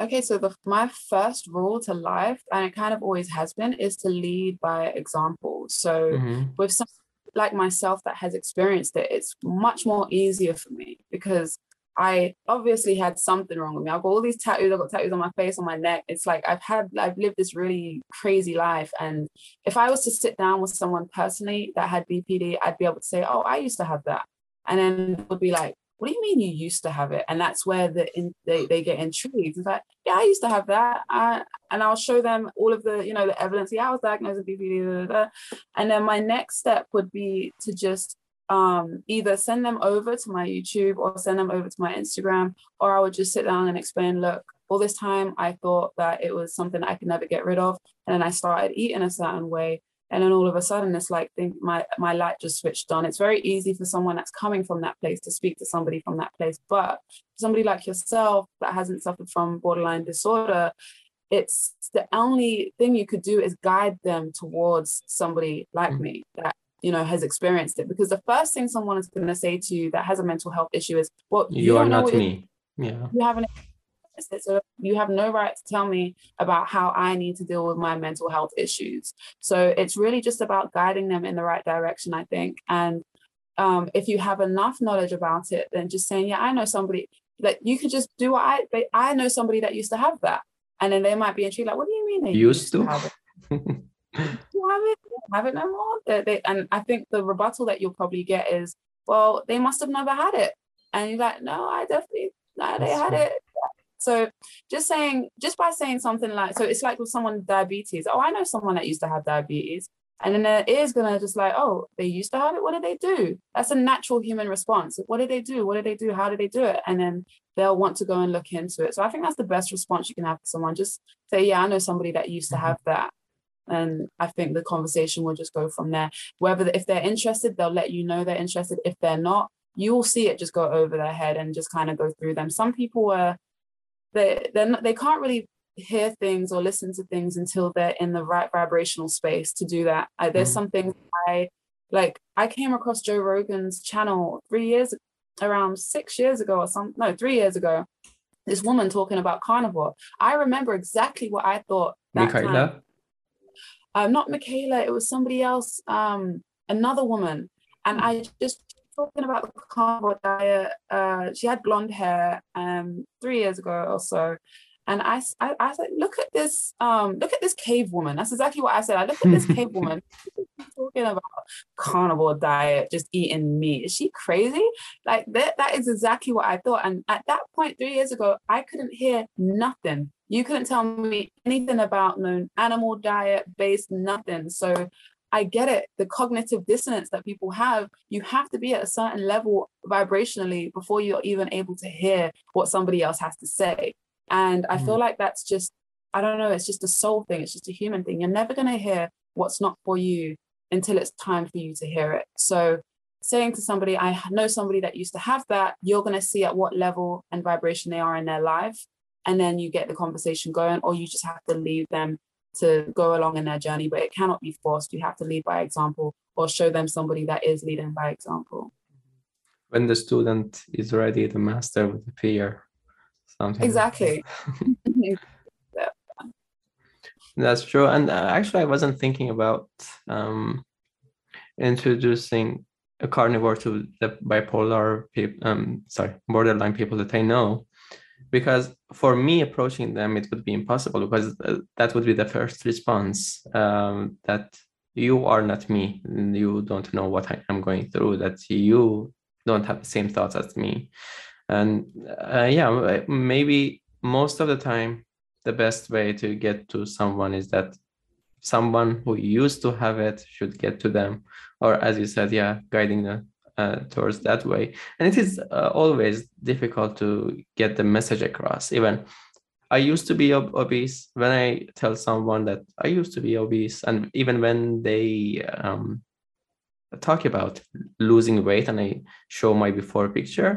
Okay, so the, my first rule to life, and it kind of always has been, is to lead by example. So mm-hmm. with someone like myself that has experienced it, it's much more easier for me because I obviously had something wrong with me. I've got all these tattoos, I've got tattoos on my face, on my neck. It's like I've had, I've lived this really crazy life. And if I was to sit down with someone personally that had BPD, I'd be able to say, Oh, I used to have that. And then would be like, what do you mean you used to have it? And that's where the in, they, they get intrigued. It's like, yeah, I used to have that. Uh, and I'll show them all of the, you know, the evidence. Yeah, I was diagnosed with BPD. And then my next step would be to just um, either send them over to my YouTube or send them over to my Instagram, or I would just sit down and explain, look, all this time I thought that it was something I could never get rid of. And then I started eating a certain way and then all of a sudden it's like think my my light just switched on it's very easy for someone that's coming from that place to speak to somebody from that place but somebody like yourself that hasn't suffered from borderline disorder it's the only thing you could do is guide them towards somebody like mm-hmm. me that you know has experienced it because the first thing someone is going to say to you that has a mental health issue is well you, you are not me yeah you haven't so you have no right to tell me about how I need to deal with my mental health issues. So it's really just about guiding them in the right direction, I think. And um, if you have enough knowledge about it, then just saying, yeah, I know somebody that you could just do what I, they, I know somebody that used to have that. And then they might be intrigued, like, what do you mean they used, used to? have it? you have it, have it no more. They, they, and I think the rebuttal that you'll probably get is, well, they must have never had it. And you're like, no, I definitely, no, they had it. So just saying, just by saying something like, so it's like with someone with diabetes. Oh, I know someone that used to have diabetes. And then their ears gonna just like, oh, they used to have it. What did they do? That's a natural human response. What did they do? What did they do? How did they do it? And then they'll want to go and look into it. So I think that's the best response you can have for someone. Just say, yeah, I know somebody that used to mm-hmm. have that. And I think the conversation will just go from there. Whether if they're interested, they'll let you know they're interested. If they're not, you will see it just go over their head and just kind of go through them. Some people are they they're not, they can't really hear things or listen to things until they're in the right vibrational space to do that. I, there's mm. some things I like. I came across Joe Rogan's channel three years, around six years ago or some no three years ago. This woman talking about carnivore. I remember exactly what I thought. That Mikhaila. Time. Uh, not Mikhaila. It was somebody else. Um, another woman, and I just talking about the carnivore diet. Uh, she had blonde hair um, three years ago or so. And I, I, I said, look at this, um, look at this cave woman. That's exactly what I said. I look at this cave woman talking about carnivore diet, just eating meat. Is she crazy? Like that, that is exactly what I thought. And at that point, three years ago, I couldn't hear nothing. You couldn't tell me anything about no animal diet based nothing. So I get it. The cognitive dissonance that people have, you have to be at a certain level vibrationally before you're even able to hear what somebody else has to say. And I mm. feel like that's just, I don't know, it's just a soul thing. It's just a human thing. You're never going to hear what's not for you until it's time for you to hear it. So saying to somebody, I know somebody that used to have that, you're going to see at what level and vibration they are in their life. And then you get the conversation going, or you just have to leave them to go along in their journey, but it cannot be forced. You have to lead by example or show them somebody that is leading by example. When the student is ready, the master with the peer. Something exactly. That's true. And uh, actually, I wasn't thinking about um, introducing a carnivore to the bipolar people, um, sorry, borderline people that I know because for me approaching them it would be impossible because uh, that would be the first response um, that you are not me you don't know what i am going through that you don't have the same thoughts as me. And uh, yeah maybe most of the time the best way to get to someone is that someone who used to have it should get to them. Or as you said yeah guiding them uh, towards that way and it is uh, always difficult to get the message across even i used to be ob- obese when i tell someone that i used to be obese and even when they um, talk about losing weight and i show my before picture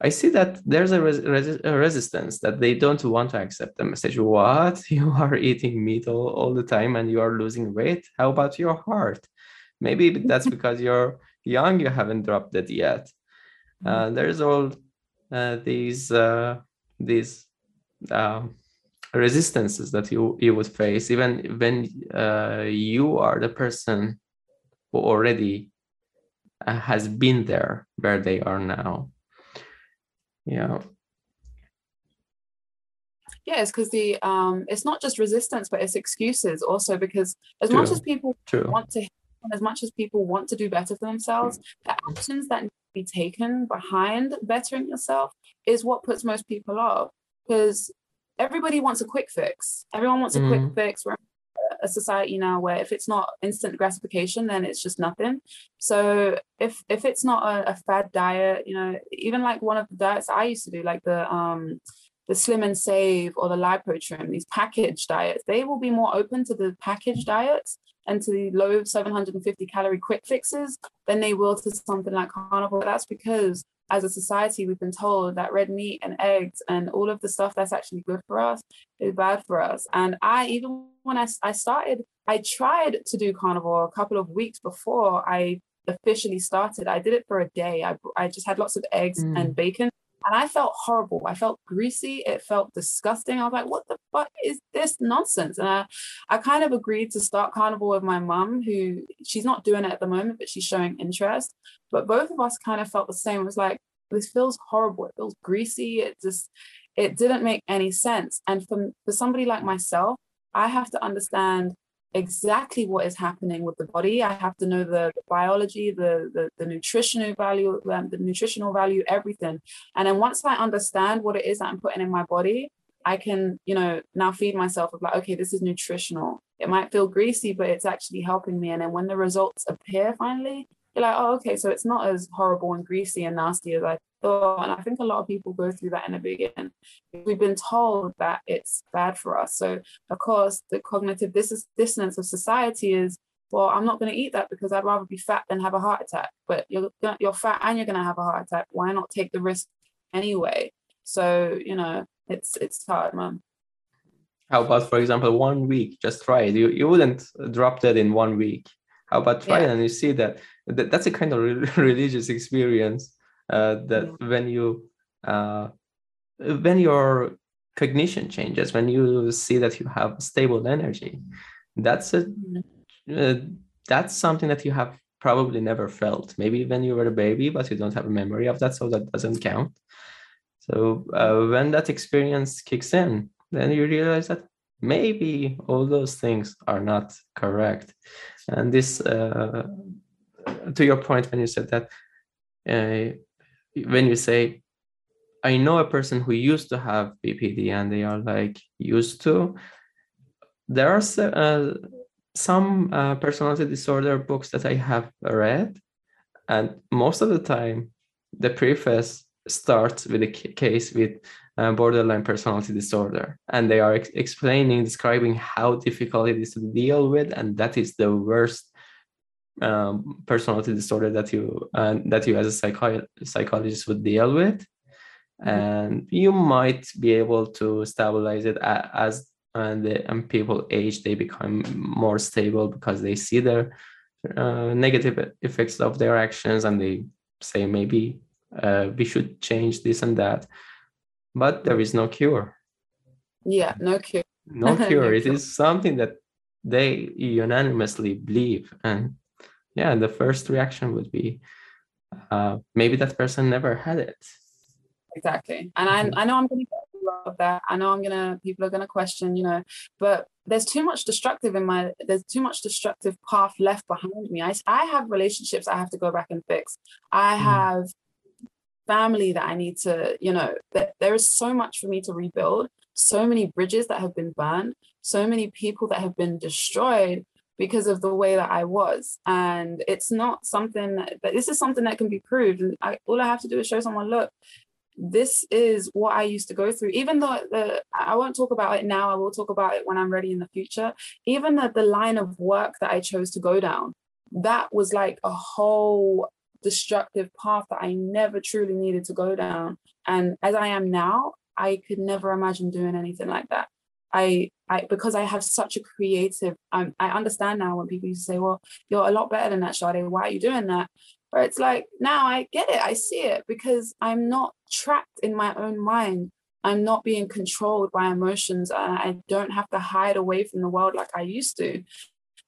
I see that there's a, res- a, resistance that they don't want to accept the message. What? You are eating meat all, all the time and you are losing weight? How about your heart? Maybe that's because you're young, you haven't dropped it yet. Mm-hmm. Uh, there's all uh, these uh, these um, resistances that you you would face even when uh, you are the person who already uh, has been there where they are now yeah yeah it's because the um it's not just resistance but it's excuses also because as True. much as people True. want to as much as people want to do better for themselves the actions that need to be taken behind bettering yourself is what puts most people off because everybody wants a quick fix everyone wants a mm. quick fix we're a society now where if it's not instant gratification, then it's just nothing. So if if it's not a, a fad diet, you know, even like one of the diets I used to do, like the um the slim and save or the lipo trim, these package diets, they will be more open to the package diets and to the low 750 calorie quick fixes than they will to something like carnivore. That's because as a society, we've been told that red meat and eggs and all of the stuff that's actually good for us is bad for us. And I, even when I, I started, I tried to do carnivore a couple of weeks before I officially started. I did it for a day. I, I just had lots of eggs mm. and bacon and I felt horrible. I felt greasy. It felt disgusting. I was like, what the fuck is this nonsense? And I, I kind of agreed to start carnivore with my mum, who she's not doing it at the moment, but she's showing interest. But both of us kind of felt the same. It was like, this feels horrible. It feels greasy. It just, it didn't make any sense. And for, for somebody like myself, I have to understand exactly what is happening with the body. I have to know the, the biology, the, the, the nutritional value, um, the nutritional value, everything. And then once I understand what it is that I'm putting in my body, I can, you know, now feed myself of like, okay, this is nutritional. It might feel greasy, but it's actually helping me. And then when the results appear finally, you're like, oh, okay, so it's not as horrible and greasy and nasty as I thought. And I think a lot of people go through that in the beginning. We've been told that it's bad for us. So, of course, the cognitive dis- dissonance of society is, well, I'm not going to eat that because I'd rather be fat than have a heart attack. But you're you're fat and you're going to have a heart attack. Why not take the risk anyway? So, you know, it's it's hard, man. How about, for example, one week? Just try it. You you wouldn't drop that in one week. How about try yeah. it and you see that, that that's a kind of re- religious experience uh, that yeah. when you uh, when your cognition changes when you see that you have stable energy that's a uh, that's something that you have probably never felt. Maybe when you were a baby but you don't have a memory of that so that doesn't count. So uh, when that experience kicks in then you realize that maybe all those things are not correct. And this uh, to your point when you said that uh, when you say i know a person who used to have bpd and they are like used to there are uh, some uh, personality disorder books that i have read and most of the time the preface starts with a case with uh, borderline personality disorder and they are ex- explaining describing how difficult it is to deal with and that is the worst um, personality disorder that you uh, that you as a psycho- psychologist would deal with. Mm-hmm. and you might be able to stabilize it as and uh, the and people age they become more stable because they see the uh, negative effects of their actions and they say maybe uh, we should change this and that. But there is no cure. Yeah no cure. No cure. No it cure. is something that they unanimously believe and yeah the first reaction would be uh, maybe that person never had it. Exactly. And I, mm-hmm. I know i'm going to get a lot of that. I know i'm going to people are going to question you know but there's too much destructive in my there's too much destructive path left behind me. I, I have relationships i have to go back and fix. I mm. have family that i need to you know that there is so much for me to rebuild. So many bridges that have been burned. So many people that have been destroyed because of the way that I was. And it's not something that, this is something that can be proved. I, all I have to do is show someone, look, this is what I used to go through. Even though the I won't talk about it now, I will talk about it when I'm ready in the future. Even the, the line of work that I chose to go down, that was like a whole destructive path that I never truly needed to go down. And as I am now, I could never imagine doing anything like that. I, I because I have such a creative, um, I understand now when people used to say, well, you're a lot better than that, Sade. Why are you doing that? But it's like, now I get it. I see it because I'm not trapped in my own mind. I'm not being controlled by emotions and I don't have to hide away from the world like I used to.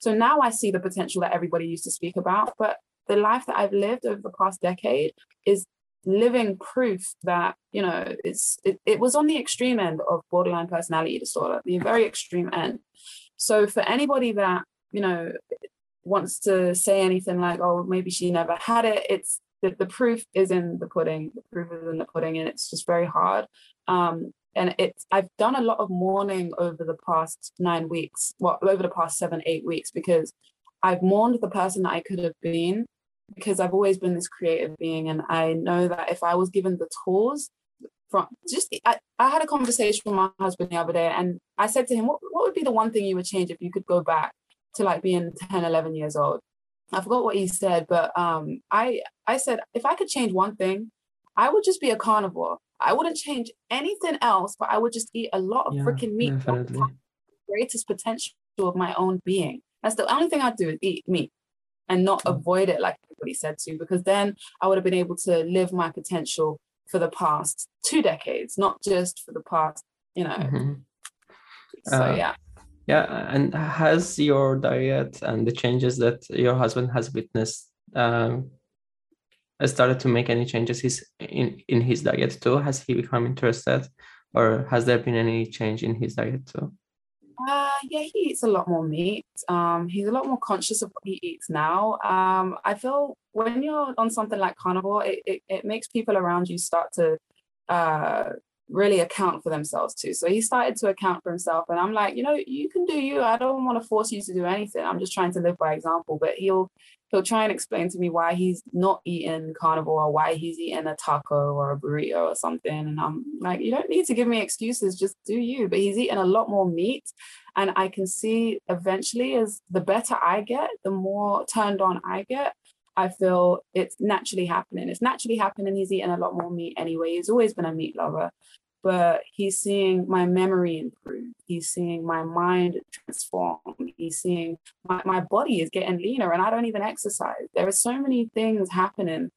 So now I see the potential that everybody used to speak about. But the life that I've lived over the past decade is living proof that you know it's it, it was on the extreme end of borderline personality disorder the very extreme end. So for anybody that you know wants to say anything like oh maybe she never had it it's the, the proof is in the pudding the proof is in the pudding and it's just very hard. Um and it's i've done a lot of mourning over the past nine weeks well over the past seven eight weeks because i've mourned the person that i could have been because I've always been this creative being, and I know that if I was given the tools from just I, I had a conversation with my husband the other day and I said to him, what, what would be the one thing you would change if you could go back to like being 10, 11 years old? I forgot what he said, but um, I I said if I could change one thing, I would just be a carnivore. I wouldn't change anything else, but I would just eat a lot of yeah, freaking meat. Greatest potential of my own being. That's the only thing I'd do is eat meat and not mm. avoid it like everybody said to, because then I would have been able to live my potential for the past two decades, not just for the past, you know. Mm-hmm. So uh, yeah. Yeah, and has your diet and the changes that your husband has witnessed um, started to make any changes his, in in his diet too? Has he become interested, or has there been any change in his diet too? Uh, yeah, he eats a lot more meat. Um, he's a lot more conscious of what he eats now. Um, I feel when you're on something like carnivore, it, it, it makes people around you start to uh, really account for themselves too. So he started to account for himself, and I'm like, you know, you can do you. I don't want to force you to do anything. I'm just trying to live by example. But he'll he'll try and explain to me why he's not eating carnivore or why he's eating a taco or a burrito or something. And I'm like, you don't need to give me excuses, just do you. But he's eating a lot more meat. And I can see eventually as the better I get, the more turned on I get. I feel it's naturally happening. It's naturally happening. He's eating a lot more meat anyway. He's always been a meat lover but he's seeing my memory improve. He's seeing my mind transform. He's seeing my, my body is getting leaner and I don't even exercise. There are so many things happening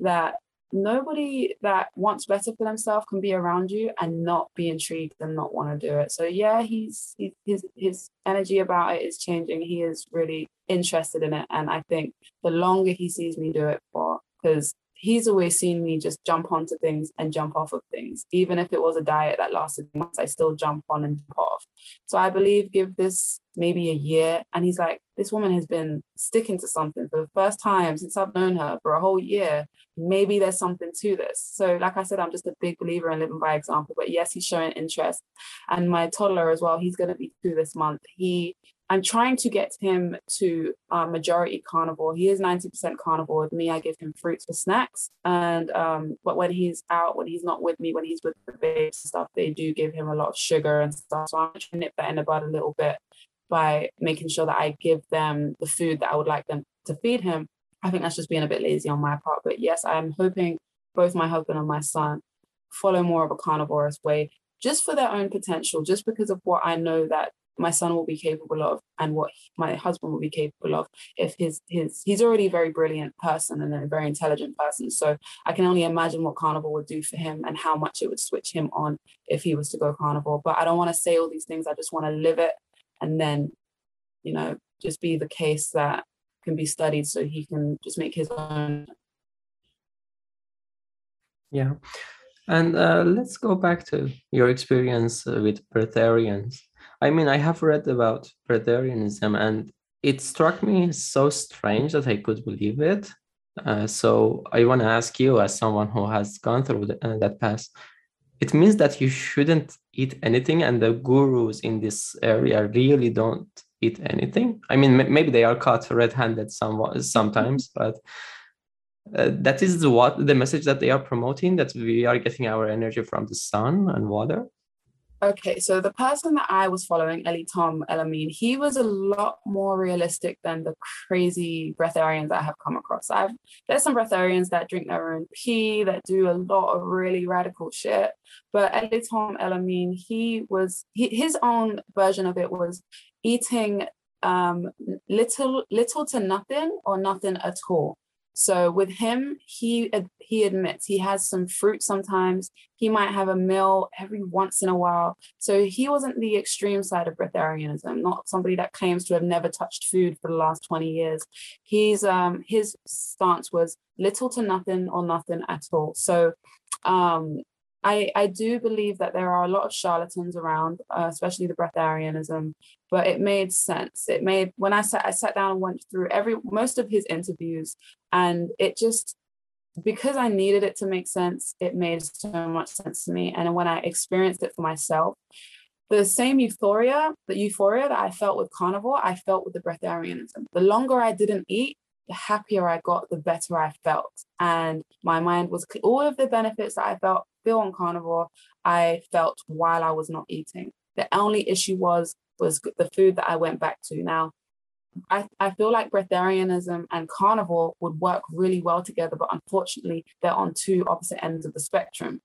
that nobody that wants better for themselves can be around you and not be intrigued and not want to do it. So yeah, he's he, his his energy about it is changing. He is really interested in it. And I think the longer he sees me do it for, because he's always seen me just jump onto things and jump off of things. Even if it was a diet that lasted months, I still jump on and jump off. So I believe give this maybe a year. And he's like, this woman has been sticking to something for the first time since I've known her for a whole year. Maybe there's something to this. So, like I said, I'm just a big believer in living by example. But yes, he's showing interest. And my toddler as well, he's going to be two this month. He I'm trying to get him to uh, majority carnivore. He is 90% carnivore. With me, I give him fruits for snacks. And um, but when he's out, when he's not with me, when he's with the babes and stuff, they do give him a lot of sugar and stuff. So I'm trying to nip that in the bud a little bit by making sure that I give them the food that I would like them to feed him. I think that's just being a bit lazy on my part. But yes, I'm hoping both my husband and my son follow more of a carnivorous way just for their own potential, just because of what I know that my son will be capable of and what my husband will be capable of if his his he's already a very brilliant person and a very intelligent person so i can only imagine what carnivore would do for him and how much it would switch him on if he was to go carnivore but i don't want to say all these things i just want to live it and then you know just be the case that can be studied so he can just make his own. Yeah. And uh, let's go back to your experience uh, with breatharians I mean, I have read about breatharianism and it struck me so strange that I could believe it. Uh, so I want to ask you, as someone who has gone through the, uh, that path, it means that you shouldn't eat anything, and the gurus in this area really don't eat anything. I mean, m- maybe they are caught red-handed somewhat sometimes, but uh, that is what the message that they are promoting that we are getting our energy from the sun and water. Okay, so the person that I was following, Ellie Tom Elamine, he was a lot more realistic than the crazy breatharians I have come across. I've there's some breatharians that drink their own pee, that do a lot of really radical shit. But Ellie Tom Elamine, he was he, his own version of it was eating um, little little to nothing or nothing at all. So with him, he he admits he has some fruit sometimes. He might have a meal every once in a while. So he wasn't the extreme side of breatharianism, not somebody that claims to have never touched food for the last 20 years. He's um his stance was little to nothing or nothing at all. So um I, I do believe that there are a lot of charlatans around, uh, especially the breatharianism, but it made sense. It made when I sat I sat down and went through every most of his interviews, and it just because I needed it to make sense, it made so much sense to me. And when I experienced it for myself, the same euphoria, the euphoria that I felt with carnivore, I felt with the breatharianism. The longer I didn't eat, the happier I got, the better I felt. And my mind was all of the benefits that I felt feel on carnivore, I felt while I was not eating. The only issue was was the food that I went back to. Now, I, I feel like breatharianism and carnivore would work really well together, but unfortunately, they're on two opposite ends of the spectrum.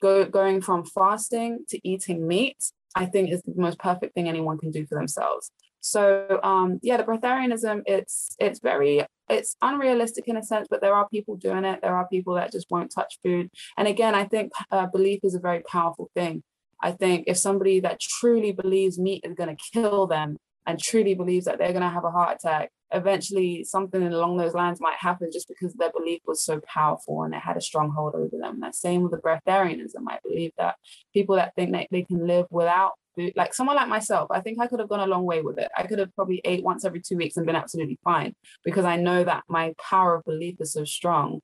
Go, going from fasting to eating meat, I think is the most perfect thing anyone can do for themselves. So um, yeah, the breatharianism, it's it's very it's unrealistic in a sense, but there are people doing it. There are people that just won't touch food. And again, I think uh, belief is a very powerful thing. I think if somebody that truly believes meat is going to kill them and truly believes that they're going to have a heart attack, eventually something along those lines might happen just because their belief was so powerful and it had a strong hold over them. That same with the breatharianism. I believe that people that think that they can live without like someone like myself, I think I could have gone a long way with it. I could have probably ate once every two weeks and been absolutely fine because I know that my power of belief is so strong.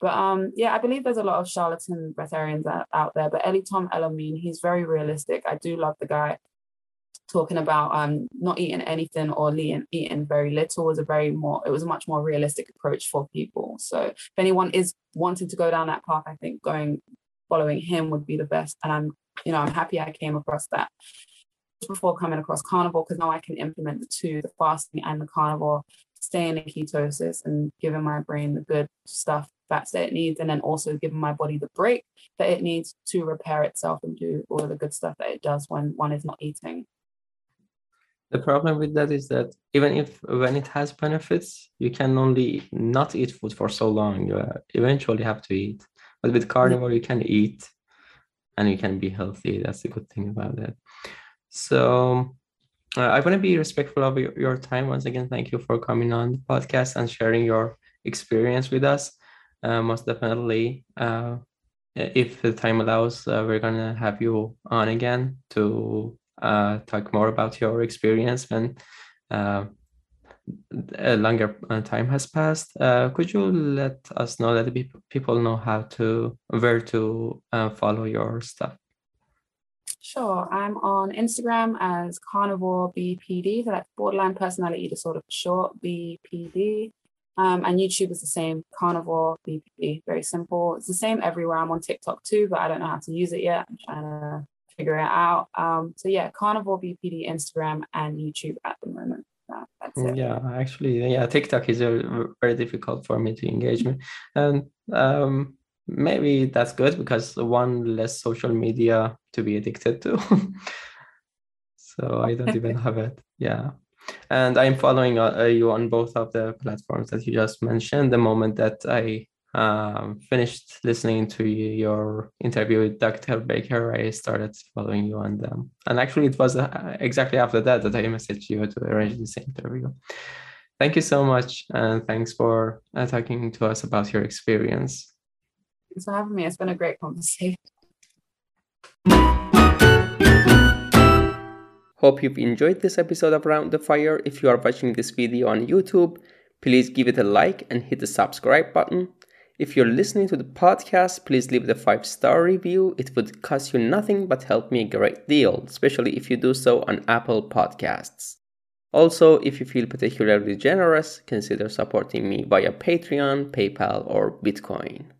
But um, yeah, I believe there's a lot of charlatan breatharians out, out there. But Ellie Tom Elamine, he's very realistic. I do love the guy talking about um not eating anything or eating, eating very little was a very more it was a much more realistic approach for people so if anyone is wanting to go down that path i think going following him would be the best and i'm you know i'm happy i came across that before coming across carnivore because now i can implement the two the fasting and the carnivore staying in ketosis and giving my brain the good stuff fats that it needs and then also giving my body the break that it needs to repair itself and do all of the good stuff that it does when one is not eating the problem with that is that even if when it has benefits, you can only not eat food for so long. You uh, eventually have to eat. But with carnivore, you can eat and you can be healthy. That's the good thing about it. So uh, I want to be respectful of your, your, time. Once again, thank you for coming on the podcast and sharing your experience with us. Uh, most definitely, uh, if the time allows, uh, we're going to have you on again to uh, talk more about your experience when uh, a longer uh, time has passed. Uh, could you let us know that people know how to where to uh, follow your stuff? Sure, I'm on Instagram as Carnivore BPD, so that's Borderline Personality Disorder for short, BPD. Um, and YouTube is the same, Carnivore BPD, very simple. It's the same everywhere. I'm on TikTok too, but I don't know how to use it yet. I'm trying to figure it out. Um, so yeah, Carnivore BPD, Instagram and YouTube at the moment. Yeah, actually, yeah, TikTok is a, very difficult for me to engage with, and um, maybe that's good because one less social media to be addicted to. so I don't even have it. Yeah, and I'm following uh, you on both of the platforms that you just mentioned. The moment that I um, finished listening to your interview with Dr. Baker, I started following you on them. And actually, it was uh, exactly after that that I messaged you to arrange this interview. Thank you so much. And thanks for uh, talking to us about your experience. Thanks for having me. It's been a great conversation. Hope you've enjoyed this episode of Round the Fire. If you are watching this video on YouTube, please give it a like and hit the subscribe button. If you're listening to the podcast, please leave the five star review. It would cost you nothing but help me a great deal, especially if you do so on Apple Podcasts. Also, if you feel particularly generous, consider supporting me via Patreon, PayPal, or Bitcoin.